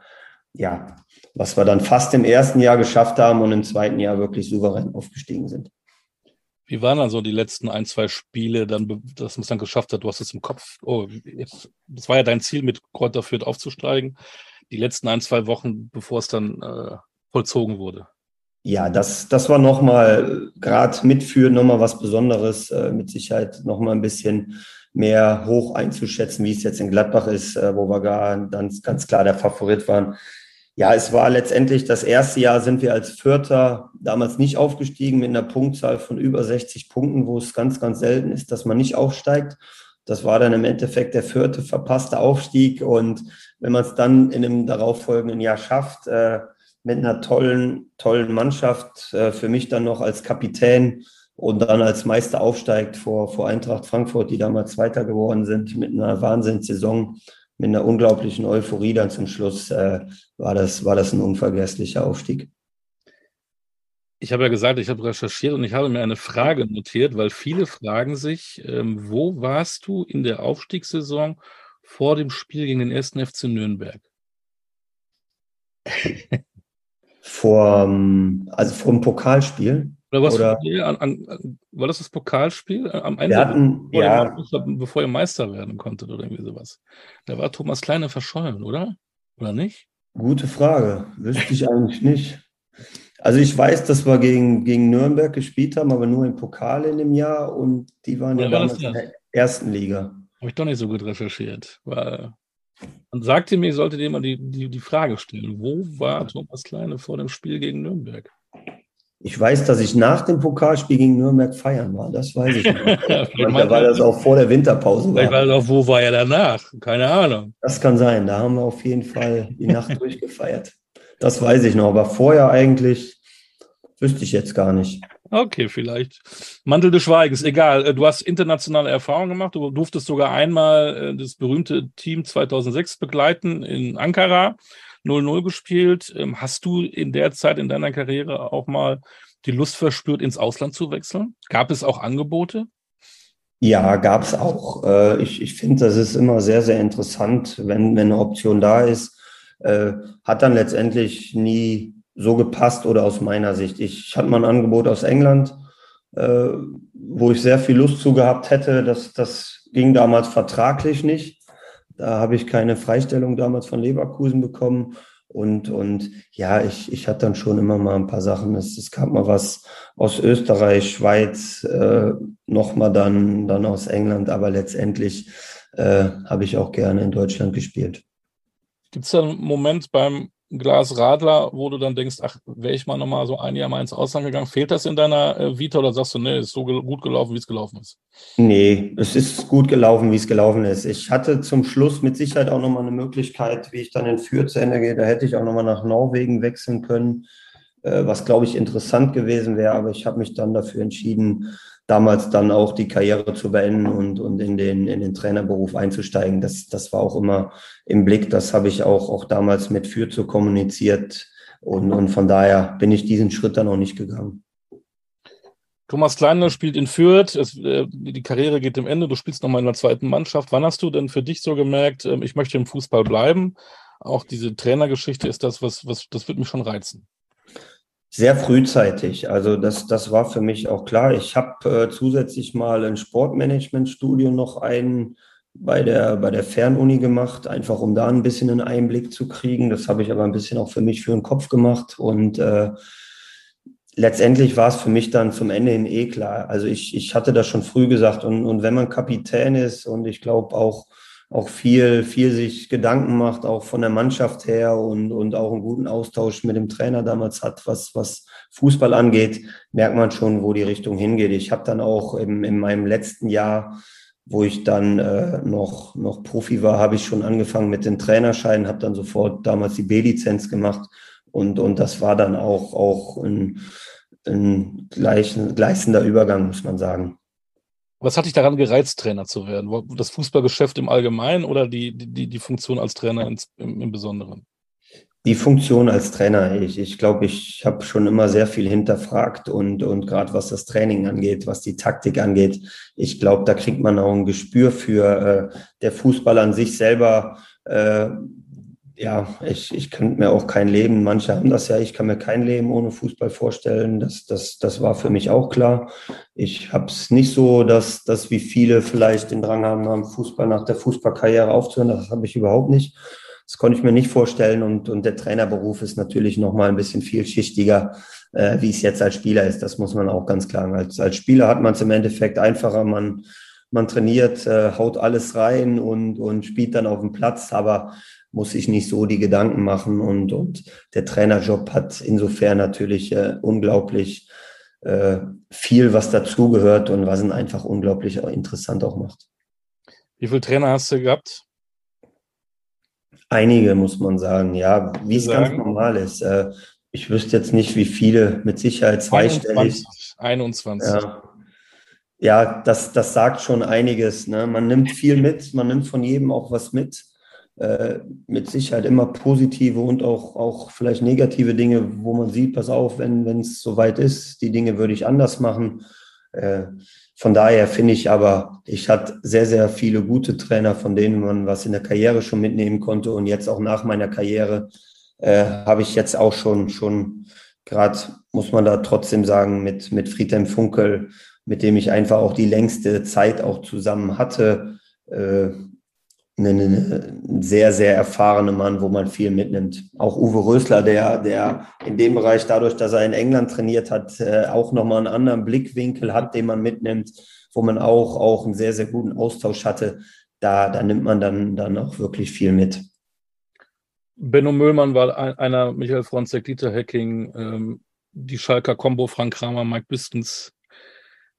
ja, was wir dann fast im ersten Jahr geschafft haben und im zweiten Jahr wirklich souverän aufgestiegen sind. Wie waren dann so die letzten ein, zwei Spiele, dann, dass man es dann geschafft hat? Du hast es im Kopf. Oh, jetzt, das war ja dein Ziel, mit Kräuter Fürth aufzusteigen. Die letzten ein, zwei Wochen, bevor es dann äh, vollzogen wurde. Ja, das, das war nochmal, gerade mitführen, nochmal was Besonderes. Äh, mit Sicherheit nochmal ein bisschen mehr hoch einzuschätzen, wie es jetzt in Gladbach ist, äh, wo wir gar ganz, ganz klar der Favorit waren. Ja, es war letztendlich das erste Jahr sind wir als Vierter damals nicht aufgestiegen mit einer Punktzahl von über 60 Punkten, wo es ganz, ganz selten ist, dass man nicht aufsteigt. Das war dann im Endeffekt der vierte verpasste Aufstieg. Und wenn man es dann in einem darauffolgenden Jahr schafft, äh, mit einer tollen, tollen Mannschaft, äh, für mich dann noch als Kapitän und dann als Meister aufsteigt vor, vor Eintracht Frankfurt, die damals Zweiter geworden sind, mit einer Wahnsinnssaison, mit einer unglaublichen Euphorie dann zum Schluss äh, war, das, war das ein unvergesslicher Aufstieg. Ich habe ja gesagt, ich habe recherchiert und ich habe mir eine Frage notiert, weil viele fragen sich, ähm, wo warst du in der Aufstiegssaison vor dem Spiel gegen den ersten FC Nürnberg? vor, also vor dem Pokalspiel? Oder was? Oder, an, an, war das das Pokalspiel äh, am Ende, hatten, bevor, ja, ihr, bevor ihr Meister werden konntet oder irgendwie sowas? Da war Thomas Kleine verschollen, oder? Oder nicht? Gute Frage. Wüsste ich eigentlich nicht. Also ich weiß, dass wir gegen, gegen Nürnberg gespielt haben, aber nur im Pokal in dem Jahr und die waren ja damals in der ersten Liga. Habe ich doch nicht so gut recherchiert. Weil man sagte mir, ich sollte dir mal die, die, die Frage stellen. Wo war Thomas Kleine vor dem Spiel gegen Nürnberg? Ich weiß, dass ich nach dem Pokalspiel gegen Nürnberg feiern war. Das weiß ich nicht. da war das auch vor der Winterpause. Vielleicht war das auch, wo war er danach? Keine Ahnung. Das kann sein. Da haben wir auf jeden Fall die Nacht durchgefeiert. Das weiß ich noch. Aber vorher eigentlich wüsste ich jetzt gar nicht. Okay, vielleicht. Mantel des Schweigens, egal. Äh, du hast internationale Erfahrungen gemacht. Du durftest sogar einmal äh, das berühmte Team 2006 begleiten in Ankara. 0-0 gespielt. Ähm, hast du in der Zeit in deiner Karriere auch mal die Lust verspürt, ins Ausland zu wechseln? Gab es auch Angebote? Ja, gab es auch. Äh, ich ich finde, das ist immer sehr, sehr interessant, wenn, wenn eine Option da ist. Äh, hat dann letztendlich nie so gepasst oder aus meiner Sicht. Ich hatte mal ein Angebot aus England, äh, wo ich sehr viel Lust zu gehabt hätte. Das, das ging damals vertraglich nicht. Da habe ich keine Freistellung damals von Leverkusen bekommen. Und, und ja, ich, ich hatte dann schon immer mal ein paar Sachen. Es, es gab mal was aus Österreich, Schweiz, äh, nochmal dann, dann aus England, aber letztendlich äh, habe ich auch gerne in Deutschland gespielt. Gibt es da einen Moment beim Glas Radler, wo du dann denkst, ach, wäre ich mal nochmal so ein Jahr mal ins Ausland gegangen? Fehlt das in deiner äh, Vita oder sagst du, nee, ist so ge gut gelaufen, wie es gelaufen ist? Nee, es ist gut gelaufen, wie es gelaufen ist. Ich hatte zum Schluss mit Sicherheit auch nochmal eine Möglichkeit, wie ich dann in Fürth zu Ende gehe. Da hätte ich auch nochmal nach Norwegen wechseln können, äh, was, glaube ich, interessant gewesen wäre. Aber ich habe mich dann dafür entschieden, damals dann auch die Karriere zu beenden und, und in, den, in den Trainerberuf einzusteigen. Das, das war auch immer im Blick. Das habe ich auch, auch damals mit Fürth so kommuniziert. Und, und von daher bin ich diesen Schritt dann auch nicht gegangen. Thomas Kleiner spielt in Fürth, es, äh, die Karriere geht dem Ende, du spielst nochmal in der zweiten Mannschaft. Wann hast du denn für dich so gemerkt, äh, ich möchte im Fußball bleiben? Auch diese Trainergeschichte ist das, was, was das wird mich schon reizen sehr frühzeitig. Also das, das war für mich auch klar. Ich habe äh, zusätzlich mal ein Sportmanagement-Studium noch ein bei der, bei der Fernuni gemacht, einfach um da ein bisschen einen Einblick zu kriegen. Das habe ich aber ein bisschen auch für mich für den Kopf gemacht. Und äh, letztendlich war es für mich dann zum Ende hin eh klar. Also ich, ich hatte das schon früh gesagt. Und, und wenn man Kapitän ist und ich glaube auch auch viel, viel sich Gedanken macht, auch von der Mannschaft her und, und auch einen guten Austausch mit dem Trainer damals hat, was, was Fußball angeht, merkt man schon, wo die Richtung hingeht. Ich habe dann auch im, in meinem letzten Jahr, wo ich dann äh, noch, noch Profi war, habe ich schon angefangen mit den Trainerscheinen, habe dann sofort damals die B-Lizenz gemacht und, und das war dann auch, auch ein, ein gleißender Übergang, muss man sagen. Was hat dich daran gereizt, Trainer zu werden? Das Fußballgeschäft im Allgemeinen oder die, die, die Funktion als Trainer ins, im, im Besonderen? Die Funktion als Trainer. Ich, ich glaube, ich habe schon immer sehr viel hinterfragt und, und gerade was das Training angeht, was die Taktik angeht, ich glaube, da kriegt man auch ein Gespür für äh, der Fußball an sich selber. Äh, ja, ich, ich könnte mir auch kein Leben, manche haben das ja, ich kann mir kein Leben ohne Fußball vorstellen. Das, das, das war für mich auch klar. Ich habe es nicht so, dass, dass wie viele vielleicht den Drang haben, am Fußball nach der Fußballkarriere aufzuhören. Das habe ich überhaupt nicht. Das konnte ich mir nicht vorstellen. Und, und der Trainerberuf ist natürlich nochmal ein bisschen vielschichtiger, äh, wie es jetzt als Spieler ist. Das muss man auch ganz klar sagen. Als, als Spieler hat man es im Endeffekt einfacher. Man, man trainiert, äh, haut alles rein und, und spielt dann auf dem Platz. Aber muss sich nicht so die Gedanken machen und, und der Trainerjob hat insofern natürlich äh, unglaublich äh, viel, was dazugehört und was ihn einfach unglaublich interessant auch macht. Wie viele Trainer hast du gehabt? Einige, muss man sagen, ja, wie es ganz normal ist. Äh, ich wüsste jetzt nicht, wie viele, mit Sicherheit zweistellig. 21. 21. Ja. Ja, das, das sagt schon einiges. Ne? Man nimmt viel mit, man nimmt von jedem auch was mit äh, mit Sicherheit immer positive und auch, auch vielleicht negative Dinge, wo man sieht, pass auf, wenn es soweit ist, die Dinge würde ich anders machen. Äh, von daher finde ich aber, ich hatte sehr, sehr viele gute Trainer, von denen man was in der Karriere schon mitnehmen konnte. Und jetzt auch nach meiner Karriere äh, habe ich jetzt auch schon, schon gerade, muss man da trotzdem sagen, mit, mit Friedhelm Funkel, mit dem ich einfach auch die längste Zeit auch zusammen hatte, äh, ein sehr, sehr erfahrener Mann, wo man viel mitnimmt. Auch Uwe Rösler, der, der in dem Bereich, dadurch, dass er in England trainiert hat, äh, auch nochmal einen anderen Blickwinkel hat, den man mitnimmt, wo man auch, auch einen sehr, sehr guten Austausch hatte. Da, da nimmt man dann, dann auch wirklich viel mit. Benno Müllmann war einer, Michael Fronzek, Dieter Hecking, ähm, die Schalker Combo, Frank Kramer, Mike Bistens,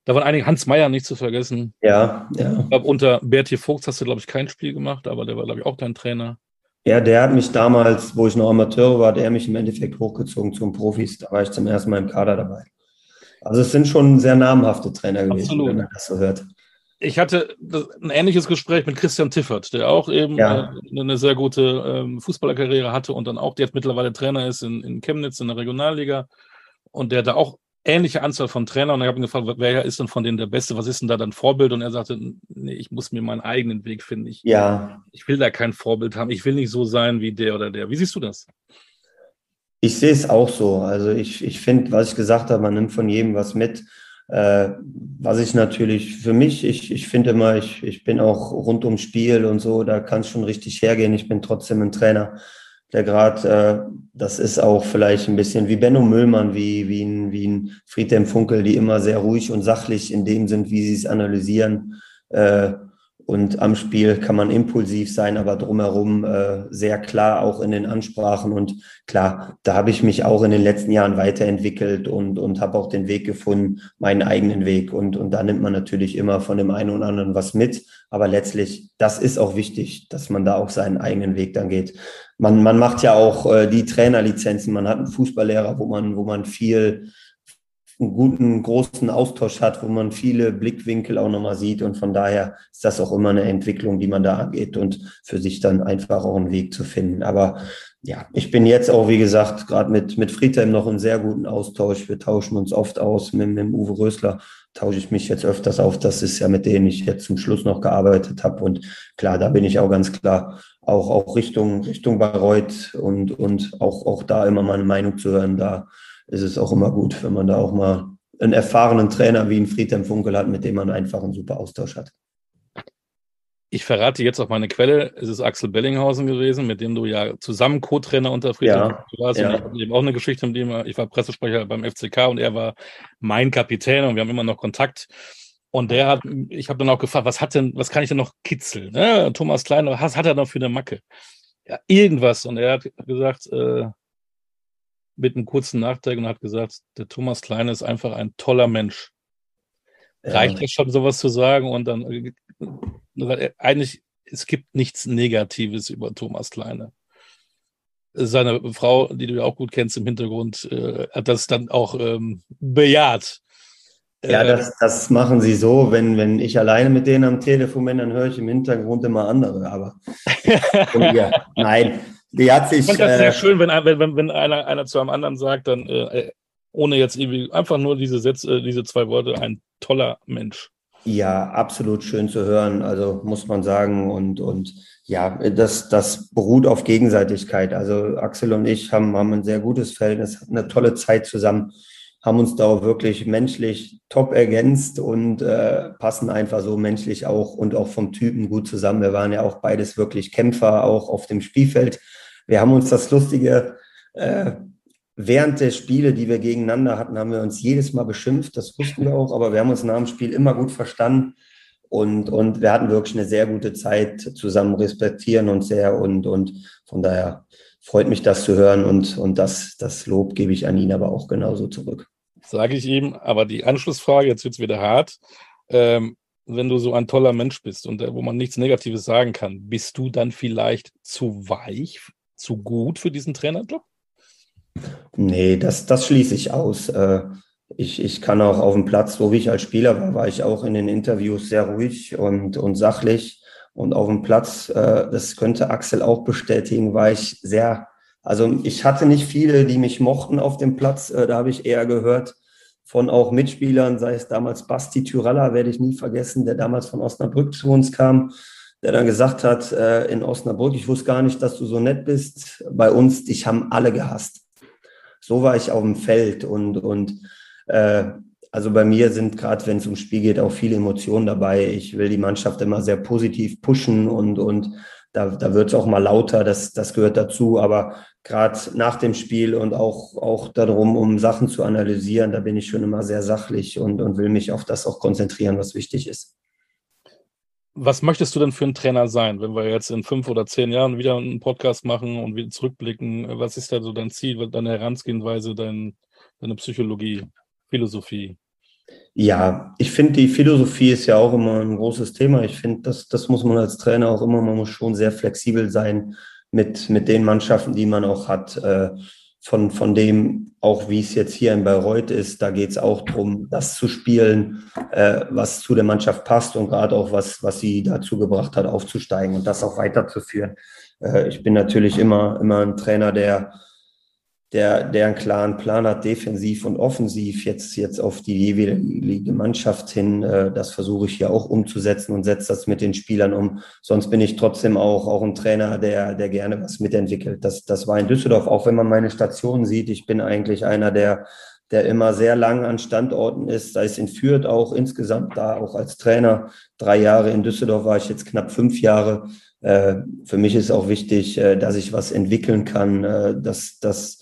da waren einige, Hans Meyer nicht zu vergessen. Ja, ja. Ich glaube, unter Bertie Vogts hast du, glaube ich, kein Spiel gemacht, aber der war, glaube ich, auch dein Trainer. Ja, der hat mich damals, wo ich noch Amateur war, der mich im Endeffekt hochgezogen zum Profis. Da war ich zum ersten Mal im Kader dabei. Also es sind schon sehr namhafte Trainer gewesen, Absolut. wenn man das so hört. Ich hatte ein ähnliches Gespräch mit Christian Tiffert, der auch eben ja. Äh, eine sehr gute ähm, Fußballerkarriere hatte und dann auch, der jetzt mittlerweile Trainer ist in, in Chemnitz in der Regionalliga und der da auch ähnliche Anzahl von Trainern und ich habe ihn gefragt, wer ist denn von denen der Beste? Was ist denn da dann Vorbild? Und er sagte, nee, ich muss mir meinen eigenen Weg finden. Ich, ja. ich will da kein Vorbild haben. Ich will nicht so sein wie der oder der. Wie siehst du das? Ich sehe es auch so. Also ich, ich finde, was ich gesagt habe, man nimmt von jedem was mit. Äh, was ich natürlich für mich, ich, ich finde immer, ich, ich bin auch rund ums Spiel und so, da kann es schon richtig hergehen. Ich bin trotzdem ein Trainer der gerade, äh, das ist auch vielleicht ein bisschen wie Benno Müllmann, wie, wie ein, wie ein Friedhelm Funkel, die immer sehr ruhig und sachlich in dem sind, wie sie es analysieren. Äh, und am Spiel kann man impulsiv sein, aber drumherum äh, sehr klar auch in den Ansprachen. Und klar, da habe ich mich auch in den letzten Jahren weiterentwickelt und, und habe auch den Weg gefunden, meinen eigenen Weg. Und, und da nimmt man natürlich immer von dem einen oder anderen was mit. Aber letztlich, das ist auch wichtig, dass man da auch seinen eigenen Weg dann geht. Man, man macht ja auch äh, die Trainerlizenzen. Man hat einen Fußballlehrer, wo man, wo man viel einen guten, großen Austausch hat, wo man viele Blickwinkel auch nochmal sieht. Und von daher ist das auch immer eine Entwicklung, die man da angeht und für sich dann einfach auch einen Weg zu finden. Aber ja, ich bin jetzt auch, wie gesagt, gerade mit, mit Friedhelm noch in sehr guten Austausch. Wir tauschen uns oft aus. Mit, mit Uwe Rösler tausche ich mich jetzt öfters auf. Das ist ja mit denen ich jetzt zum Schluss noch gearbeitet habe. Und klar, da bin ich auch ganz klar auch, auch Richtung, Richtung Bayreuth und, und auch, auch da immer meine Meinung zu hören. Da ist es auch immer gut, wenn man da auch mal einen erfahrenen Trainer wie ein Friedhelm Funkel hat, mit dem man einfach einen super Austausch hat. Ich verrate jetzt auch meine Quelle. Es ist Axel Bellinghausen gewesen, mit dem du ja zusammen Co-Trainer unter Friedhelm ja, warst. Ja. Und ich habe eben auch eine Geschichte mit ihm. Ich war Pressesprecher beim FCK und er war mein Kapitän und wir haben immer noch Kontakt. Und der hat, ich habe dann auch gefragt, was hat denn, was kann ich denn noch kitzeln? Ne? Thomas Klein, was hat er noch für eine Macke? Ja, irgendwas. Und er hat gesagt, äh, mit einem kurzen Nachdenken und hat gesagt, der Thomas Kleine ist einfach ein toller Mensch. Ja. Reicht das schon, sowas zu sagen? Und dann äh, eigentlich, es gibt nichts Negatives über Thomas Kleine. Seine Frau, die du ja auch gut kennst im Hintergrund, äh, hat das dann auch ähm, bejaht. Ja, äh, das, das machen sie so. Wenn, wenn ich alleine mit denen am Telefon bin, dann höre ich im Hintergrund immer andere. Aber ja, nein, die hat sich. Ich finde das äh, sehr schön, wenn, wenn, wenn einer, einer zu einem anderen sagt, dann äh, ohne jetzt irgendwie einfach nur diese Sätze, diese zwei Worte, ein toller Mensch. Ja, absolut schön zu hören. Also muss man sagen. Und, und ja, das, das beruht auf Gegenseitigkeit. Also Axel und ich haben, haben ein sehr gutes Verhältnis, hatten eine tolle Zeit zusammen, haben uns da auch wirklich menschlich top ergänzt und äh, passen einfach so menschlich auch und auch vom Typen gut zusammen. Wir waren ja auch beides wirklich Kämpfer, auch auf dem Spielfeld. Wir haben uns das Lustige, äh, während der Spiele, die wir gegeneinander hatten, haben wir uns jedes Mal beschimpft. Das wussten wir auch, aber wir haben uns nach dem Spiel immer gut verstanden. Und, und wir hatten wirklich eine sehr gute Zeit zusammen, respektieren uns sehr und, und von daher freut mich das zu hören und, und das, das Lob gebe ich an ihn aber auch genauso zurück. Sage ich ihm, aber die Anschlussfrage, jetzt wird es wieder hart. Ähm, wenn du so ein toller Mensch bist und wo man nichts Negatives sagen kann, bist du dann vielleicht zu weich zu gut für diesen Trainerjob? Nee, das, das schließe ich aus. Äh, ich, ich kann auch auf dem Platz, so wie ich als Spieler war, war ich auch in den Interviews sehr ruhig und, und sachlich. Und auf dem Platz, äh, das könnte Axel auch bestätigen, war ich sehr, also ich hatte nicht viele, die mich mochten auf dem Platz. Äh, da habe ich eher gehört von auch Mitspielern, sei es damals Basti Tyralla, werde ich nie vergessen, der damals von Osnabrück zu uns kam der dann gesagt hat, äh, in Osnabrück, ich wusste gar nicht, dass du so nett bist. Bei uns, dich haben alle gehasst. So war ich auf dem Feld und, und äh, also bei mir sind gerade, wenn es ums Spiel geht, auch viele Emotionen dabei. Ich will die Mannschaft immer sehr positiv pushen und, und da, da wird es auch mal lauter, das, das gehört dazu. Aber gerade nach dem Spiel und auch, auch darum, um Sachen zu analysieren, da bin ich schon immer sehr sachlich und, und will mich auf das auch konzentrieren, was wichtig ist. Was möchtest du denn für ein Trainer sein, wenn wir jetzt in fünf oder zehn Jahren wieder einen Podcast machen und wieder zurückblicken? Was ist da so dein Ziel, deine Herangehensweise, dein, deine Psychologie, Philosophie? Ja, ich finde, die Philosophie ist ja auch immer ein großes Thema. Ich finde, das, das muss man als Trainer auch immer, man muss schon sehr flexibel sein mit, mit den Mannschaften, die man auch hat. Äh, von, von dem, auch wie es jetzt hier in Bayreuth ist, da geht es auch darum, das zu spielen, äh, was zu der Mannschaft passt und gerade auch was, was sie dazu gebracht hat, aufzusteigen und das auch weiterzuführen. Äh, ich bin natürlich immer, immer ein Trainer, der, der, der einen klaren Plan hat, defensiv und offensiv, jetzt, jetzt auf die jeweilige Mannschaft hin. Äh, das versuche ich hier auch umzusetzen und setze das mit den Spielern um. Sonst bin ich trotzdem auch, auch ein Trainer, der, der gerne was mitentwickelt. Das, das war in Düsseldorf, auch wenn man meine Stationen sieht. Ich bin eigentlich einer, der, der immer sehr lang an Standorten ist, sei es in Fürth auch insgesamt da, auch als Trainer. Drei Jahre in Düsseldorf war ich jetzt knapp fünf Jahre. Äh, für mich ist auch wichtig, äh, dass ich was entwickeln kann, dass, dass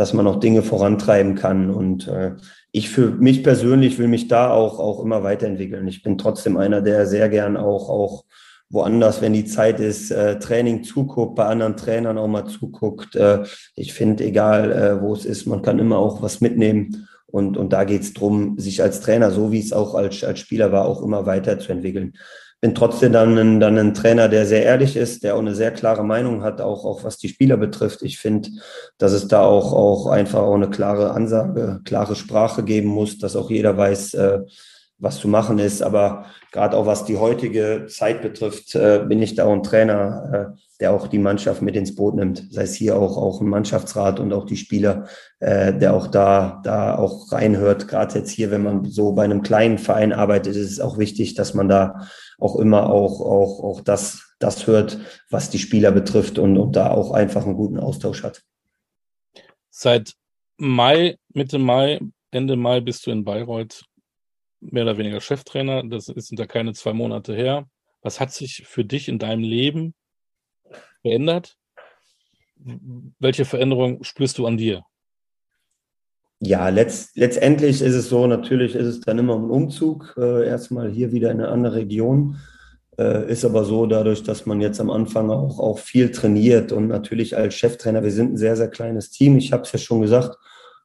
dass man auch Dinge vorantreiben kann. Und äh, ich für mich persönlich will mich da auch, auch immer weiterentwickeln. Ich bin trotzdem einer, der sehr gern auch, auch woanders, wenn die Zeit ist, äh, Training zuguckt, bei anderen Trainern auch mal zuguckt. Äh, ich finde, egal äh, wo es ist, man kann immer auch was mitnehmen. Und, und da geht es darum, sich als Trainer, so wie es auch als, als Spieler war, auch immer weiterzuentwickeln bin trotzdem dann ein, dann ein Trainer, der sehr ehrlich ist, der auch eine sehr klare Meinung hat, auch, auch was die Spieler betrifft. Ich finde, dass es da auch, auch einfach auch eine klare Ansage, klare Sprache geben muss, dass auch jeder weiß, äh, was zu machen ist. Aber gerade auch was die heutige Zeit betrifft, äh, bin ich da auch ein Trainer, äh, der auch die Mannschaft mit ins Boot nimmt. Sei es hier auch, auch ein Mannschaftsrat und auch die Spieler, äh, der auch da, da auch reinhört. Gerade jetzt hier, wenn man so bei einem kleinen Verein arbeitet, ist es auch wichtig, dass man da auch immer auch, auch, auch das, das hört, was die Spieler betrifft und, und da auch einfach einen guten Austausch hat. Seit Mai, Mitte Mai, Ende Mai bist du in Bayreuth mehr oder weniger Cheftrainer. Das sind da keine zwei Monate her. Was hat sich für dich in deinem Leben verändert? Welche Veränderung spürst du an dir? Ja, letzt, letztendlich ist es so, natürlich ist es dann immer ein Umzug, äh, erstmal hier wieder in eine andere Region. Äh, ist aber so, dadurch, dass man jetzt am Anfang auch, auch viel trainiert und natürlich als Cheftrainer, wir sind ein sehr, sehr kleines Team. Ich habe es ja schon gesagt,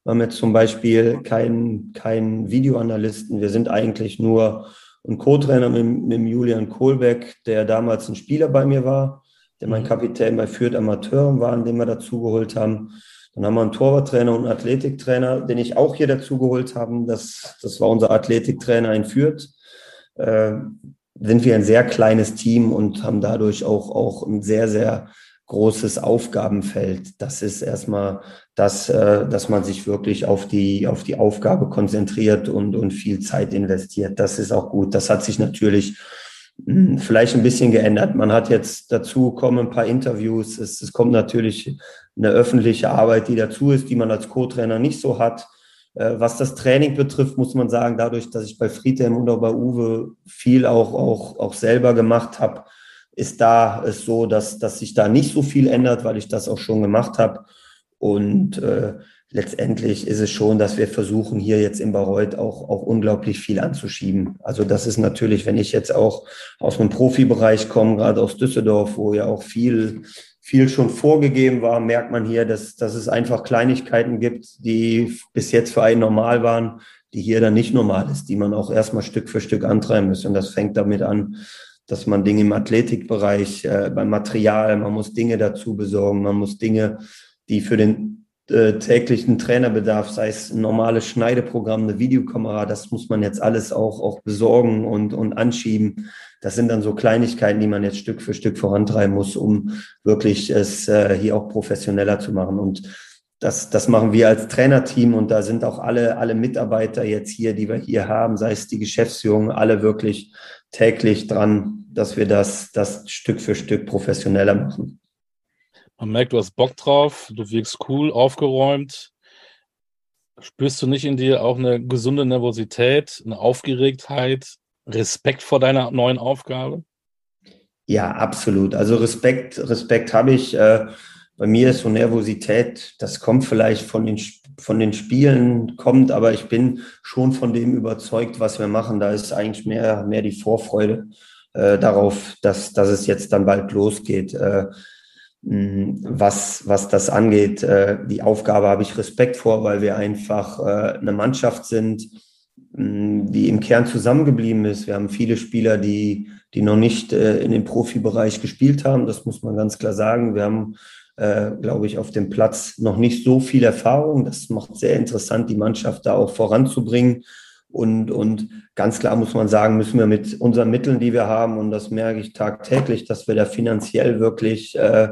wir haben jetzt zum Beispiel keinen kein Videoanalysten. Wir sind eigentlich nur ein Co-Trainer mit, mit Julian Kohlbeck, der damals ein Spieler bei mir war, der mein mhm. Kapitän bei Fürth Amateur war, den wir dazugeholt haben. Dann haben wir einen Torwarttrainer und einen Athletiktrainer, den ich auch hier dazugeholt habe. Das, das war unser Athletiktrainer in Fürth. Äh, sind wir ein sehr kleines Team und haben dadurch auch, auch ein sehr, sehr großes Aufgabenfeld. Das ist erstmal das, äh, dass man sich wirklich auf die, auf die Aufgabe konzentriert und, und viel Zeit investiert. Das ist auch gut. Das hat sich natürlich vielleicht ein bisschen geändert. Man hat jetzt dazu kommen ein paar Interviews. Es, es kommt natürlich eine öffentliche Arbeit, die dazu ist, die man als Co-Trainer nicht so hat. Äh, was das Training betrifft, muss man sagen, dadurch, dass ich bei Friedhelm und auch bei Uwe viel auch, auch, auch selber gemacht habe, ist da es so, dass, dass sich da nicht so viel ändert, weil ich das auch schon gemacht habe. Und äh, letztendlich ist es schon, dass wir versuchen, hier jetzt in Bayreuth auch, auch unglaublich viel anzuschieben. Also das ist natürlich, wenn ich jetzt auch aus einem Profibereich komme, gerade aus Düsseldorf, wo ja auch viel, viel schon vorgegeben war, merkt man hier, dass, dass es einfach Kleinigkeiten gibt, die bis jetzt für einen normal waren, die hier dann nicht normal ist, die man auch erstmal Stück für Stück antreiben muss. Und das fängt damit an, dass man Dinge im Athletikbereich, äh, beim Material, man muss Dinge dazu besorgen, man muss Dinge, die für den äh, täglichen Trainerbedarf, sei es ein normales Schneideprogramm, eine Videokamera, das muss man jetzt alles auch, auch besorgen und, und anschieben. Das sind dann so Kleinigkeiten, die man jetzt Stück für Stück vorantreiben muss, um wirklich es äh, hier auch professioneller zu machen. Und das, das machen wir als Trainerteam und da sind auch alle, alle Mitarbeiter jetzt hier, die wir hier haben, sei es die Geschäftsführung, alle wirklich täglich dran, dass wir das, das Stück für Stück professioneller machen. Man merkt, du hast Bock drauf, du wirkst cool, aufgeräumt. Spürst du nicht in dir auch eine gesunde Nervosität, eine Aufgeregtheit, Respekt vor deiner neuen Aufgabe? Ja, absolut. Also Respekt, Respekt habe ich. Äh, bei mir ist so Nervosität, das kommt vielleicht von den von den Spielen kommt, aber ich bin schon von dem überzeugt, was wir machen. Da ist eigentlich mehr, mehr die Vorfreude äh, darauf, dass, dass es jetzt dann bald losgeht. Äh, was, was das angeht, äh, die Aufgabe habe ich Respekt vor, weil wir einfach äh, eine Mannschaft sind, die im Kern zusammengeblieben ist. Wir haben viele Spieler, die, die noch nicht äh, in dem Profibereich gespielt haben. Das muss man ganz klar sagen. Wir haben glaube ich, auf dem Platz noch nicht so viel Erfahrung. Das macht sehr interessant, die Mannschaft da auch voranzubringen. Und, und ganz klar muss man sagen, müssen wir mit unseren Mitteln, die wir haben, und das merke ich tagtäglich, dass wir da finanziell wirklich äh,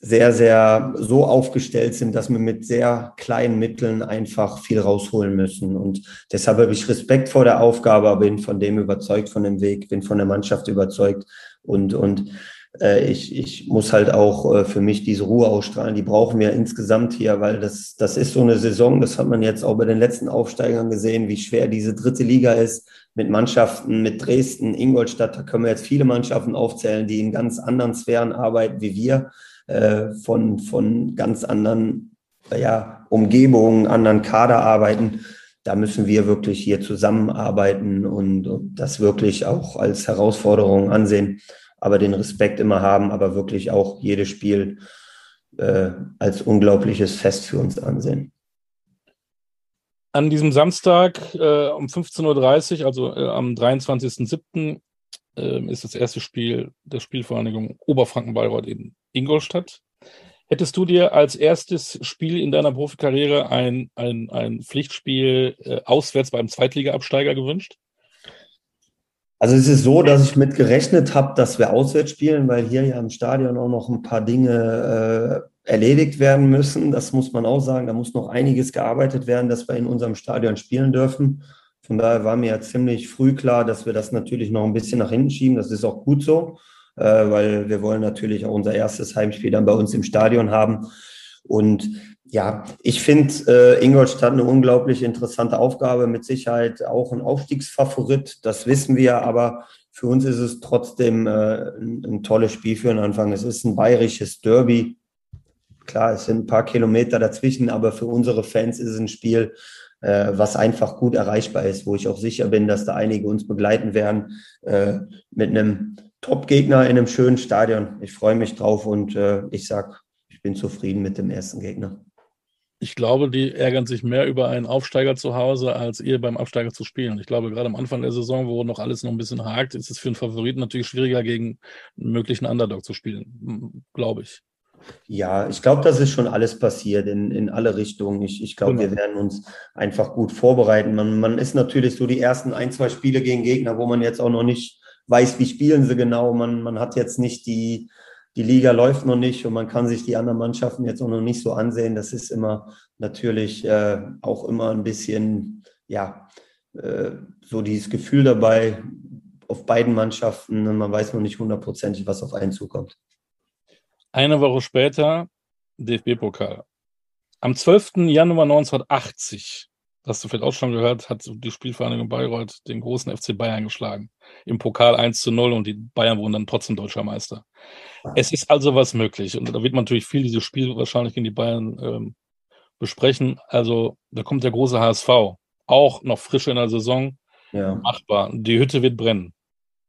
sehr, sehr so aufgestellt sind, dass wir mit sehr kleinen Mitteln einfach viel rausholen müssen. Und deshalb habe ich Respekt vor der Aufgabe, bin von dem überzeugt, von dem Weg, bin von der Mannschaft überzeugt und, und ich, ich muss halt auch äh, für mich diese Ruhe ausstrahlen. Die brauchen wir insgesamt hier, weil das, das ist so eine Saison, das hat man jetzt auch bei den letzten Aufsteigern gesehen, wie schwer diese dritte Liga ist mit Mannschaften, mit Dresden, Ingolstadt, da können wir jetzt viele Mannschaften aufzählen, die in ganz anderen Sphären arbeiten wie wir, äh, von, von ganz anderen ja, Umgebungen, anderen Kader arbeiten. Da müssen wir wirklich hier zusammenarbeiten und, und das wirklich auch als Herausforderung ansehen aber den Respekt immer haben, aber wirklich auch jedes Spiel äh, als unglaubliches Fest für uns ansehen. An diesem Samstag äh, um 15.30 Uhr, also äh, am 23.07., äh, ist das erste Spiel der Spielvereinigung Oberfranken-Bayreuth in Ingolstadt. Hättest du dir als erstes Spiel in deiner Profikarriere ein, ein, ein Pflichtspiel äh, auswärts beim Zweitliga-Absteiger gewünscht? Also es ist so, dass ich mit gerechnet habe, dass wir auswärts spielen, weil hier ja im Stadion auch noch ein paar Dinge äh, erledigt werden müssen. Das muss man auch sagen. Da muss noch einiges gearbeitet werden, dass wir in unserem Stadion spielen dürfen. Von daher war mir ja ziemlich früh klar, dass wir das natürlich noch ein bisschen nach hinten schieben. Das ist auch gut so, äh, weil wir wollen natürlich auch unser erstes Heimspiel dann bei uns im Stadion haben. Und ja, ich finde äh, Ingolstadt eine unglaublich interessante Aufgabe, mit Sicherheit auch ein Aufstiegsfavorit, das wissen wir, aber für uns ist es trotzdem äh, ein, ein tolles Spiel für den Anfang. Es ist ein bayerisches Derby. Klar, es sind ein paar Kilometer dazwischen, aber für unsere Fans ist es ein Spiel, äh, was einfach gut erreichbar ist, wo ich auch sicher bin, dass da einige uns begleiten werden äh, mit einem Top-Gegner in einem schönen Stadion. Ich freue mich drauf und äh, ich sage, ich bin zufrieden mit dem ersten Gegner ich glaube, die ärgern sich mehr über einen Aufsteiger zu Hause, als ihr beim Absteiger zu spielen. Ich glaube, gerade am Anfang der Saison, wo noch alles noch ein bisschen hakt, ist es für einen Favoriten natürlich schwieriger, gegen einen möglichen Underdog zu spielen, glaube ich. Ja, ich glaube, das ist schon alles passiert in, in alle Richtungen. Ich, ich glaube, genau. wir werden uns einfach gut vorbereiten. Man, man ist natürlich so die ersten ein, zwei Spiele gegen Gegner, wo man jetzt auch noch nicht weiß, wie spielen sie genau. Man, man hat jetzt nicht die, die Liga läuft noch nicht und man kann sich die anderen Mannschaften jetzt auch noch nicht so ansehen. Das ist immer natürlich äh, auch immer ein bisschen, ja, äh, so dieses Gefühl dabei auf beiden Mannschaften. Man weiß noch nicht hundertprozentig, was auf einen zukommt. Eine Woche später DFB-Pokal. Am 12. Januar 1980, hast du vielleicht auch schon gehört, hat die Spielvereinigung Bayreuth den großen FC Bayern geschlagen. Im Pokal 1 zu 0 und die Bayern wurden dann trotzdem deutscher Meister. Es ist also was möglich. Und da wird man natürlich viel dieses Spiel wahrscheinlich in die Bayern ähm, besprechen. Also da kommt der große HSV. Auch noch frisch in der Saison. Ja. Machbar. Die Hütte wird brennen.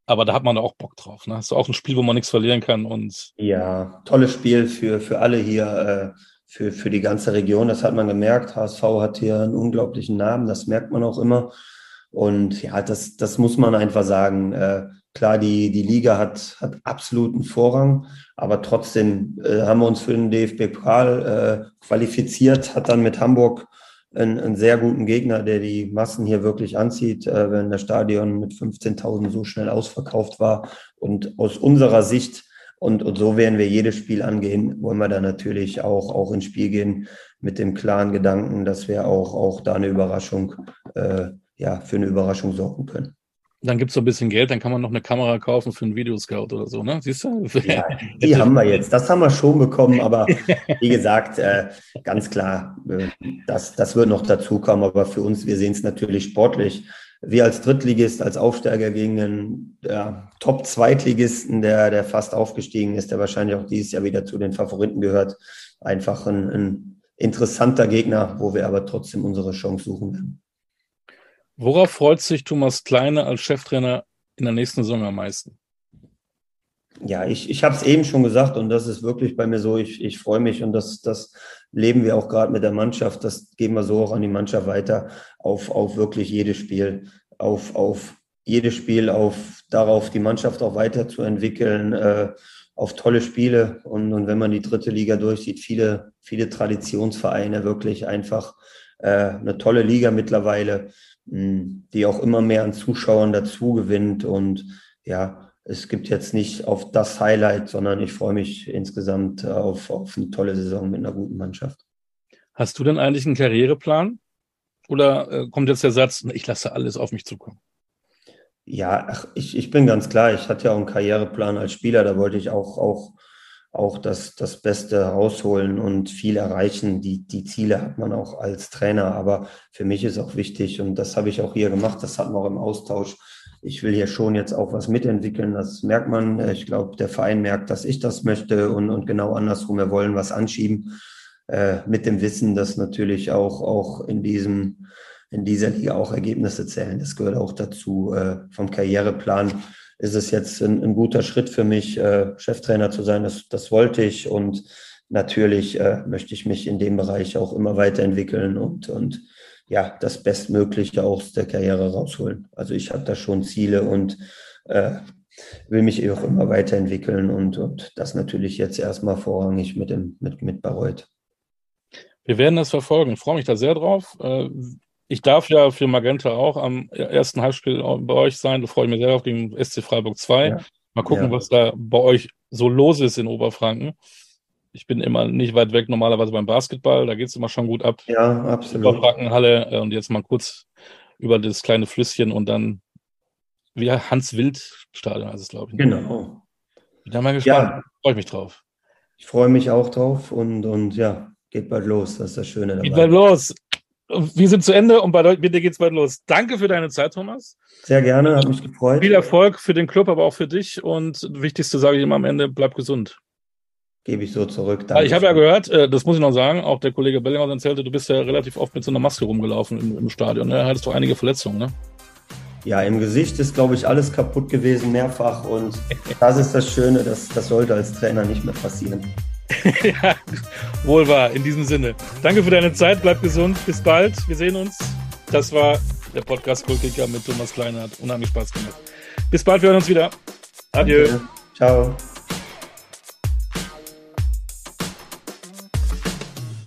Aber da hat man auch Bock drauf. Ne? Das ist auch ein Spiel, wo man nichts verlieren kann. Und ja, tolles Spiel für, für alle hier, äh, für, für die ganze Region. Das hat man gemerkt. HSV hat hier einen unglaublichen Namen. Das merkt man auch immer. Und ja, das, das muss man einfach sagen. Äh, Klar, die, die Liga hat, hat absoluten Vorrang, aber trotzdem äh, haben wir uns für den DFB-Pokal äh, qualifiziert, hat dann mit Hamburg einen, einen, sehr guten Gegner, der die Massen hier wirklich anzieht, äh, wenn das Stadion mit 15.000 so schnell ausverkauft war. Und aus unserer Sicht, und, und so werden wir jedes Spiel angehen, wollen wir da natürlich auch, auch ins Spiel gehen mit dem klaren Gedanken, dass wir auch, auch da eine Überraschung, äh, ja, für eine Überraschung sorgen können. Dann gibt es so ein bisschen Geld, dann kann man noch eine Kamera kaufen für einen Videoscout oder so, ne? Siehst du? Ja, die haben wir jetzt. Das haben wir schon bekommen, aber wie gesagt, äh, ganz klar, äh, das, das wird noch dazukommen. Aber für uns, wir sehen es natürlich sportlich. Wir als Drittligist, als Aufsteiger gegen einen ja, Top-Zweitligisten, der, der fast aufgestiegen ist, der wahrscheinlich auch dieses Jahr wieder zu den Favoriten gehört. Einfach ein, ein interessanter Gegner, wo wir aber trotzdem unsere Chance suchen werden. Worauf freut sich Thomas Kleine als Cheftrainer in der nächsten Saison am meisten? Ja, ich, ich habe es eben schon gesagt und das ist wirklich bei mir so, ich, ich freue mich und das, das leben wir auch gerade mit der Mannschaft, das geben wir so auch an die Mannschaft weiter, auf, auf wirklich jedes Spiel, auf, auf jedes Spiel, auf darauf die Mannschaft auch weiterzuentwickeln, äh, auf tolle Spiele und, und wenn man die dritte Liga durchsieht, viele, viele Traditionsvereine, wirklich einfach äh, eine tolle Liga mittlerweile die auch immer mehr an Zuschauern dazu gewinnt. Und ja, es gibt jetzt nicht auf das Highlight, sondern ich freue mich insgesamt auf, auf eine tolle Saison mit einer guten Mannschaft. Hast du denn eigentlich einen Karriereplan? Oder äh, kommt jetzt der Satz, ich lasse alles auf mich zukommen? Ja, ach, ich, ich bin ganz klar, ich hatte ja auch einen Karriereplan als Spieler, da wollte ich auch, auch, auch das, das Beste rausholen und viel erreichen. Die, die Ziele hat man auch als Trainer, aber für mich ist auch wichtig und das habe ich auch hier gemacht, das hatten wir auch im Austausch. Ich will hier schon jetzt auch was mitentwickeln, das merkt man. Ich glaube, der Verein merkt, dass ich das möchte und, und genau andersrum, wir wollen was anschieben äh, mit dem Wissen, dass natürlich auch, auch in diesem, in dieser Liga auch Ergebnisse zählen. Das gehört auch dazu. Äh, vom Karriereplan ist es jetzt ein, ein guter Schritt für mich, äh, Cheftrainer zu sein. Das, das wollte ich und natürlich äh, möchte ich mich in dem Bereich auch immer weiterentwickeln und, und ja, das Bestmögliche aus der Karriere rausholen. Also ich habe da schon Ziele und äh, will mich auch immer weiterentwickeln und, und das natürlich jetzt erstmal vorrangig mit, dem, mit, mit Bayreuth. Wir werden das verfolgen. Ich freue mich da sehr drauf. Äh, ich darf ja für Magenta auch am ersten Halbspiel bei euch sein. Da freue ich mich sehr auf den SC Freiburg 2. Ja. Mal gucken, ja. was da bei euch so los ist in Oberfranken. Ich bin immer nicht weit weg normalerweise beim Basketball. Da geht es immer schon gut ab. Ja, absolut. Oberfrankenhalle äh, und jetzt mal kurz über das kleine Flüsschen und dann wie Hans-Wild-Stadion heißt es, glaube ich. Ne? Genau. Bin da mal gespannt. Ja. Freue ich mich drauf. Ich freue mich auch drauf und, und ja, Geht bald los, das ist das Schöne dabei. Geht bald los. Wir sind zu Ende und bei dir geht es bald los. Danke für deine Zeit, Thomas. Sehr gerne, hat mich gefreut. Viel Erfolg für den Club, aber auch für dich. Und das Wichtigste sage ich immer am Ende, bleib gesund. Gebe ich so zurück. Danke. Ich habe ja gehört, äh, das muss ich noch sagen, auch der Kollege Bellinger erzählte, du bist ja relativ oft mit so einer Maske rumgelaufen im, im Stadion. Ne? Hattest du einige Verletzungen, ne? Ja, im Gesicht ist, glaube ich, alles kaputt gewesen, mehrfach. Und das ist das Schöne, das, das sollte als Trainer nicht mehr passieren. ja, wohl wahr, in diesem Sinne. Danke für deine Zeit, bleib gesund, bis bald, wir sehen uns. Das war der Podcast Goalkicker mit Thomas Kleinert. Unheimlich Spaß gemacht. Bis bald, wir hören uns wieder. Adieu. Ciao.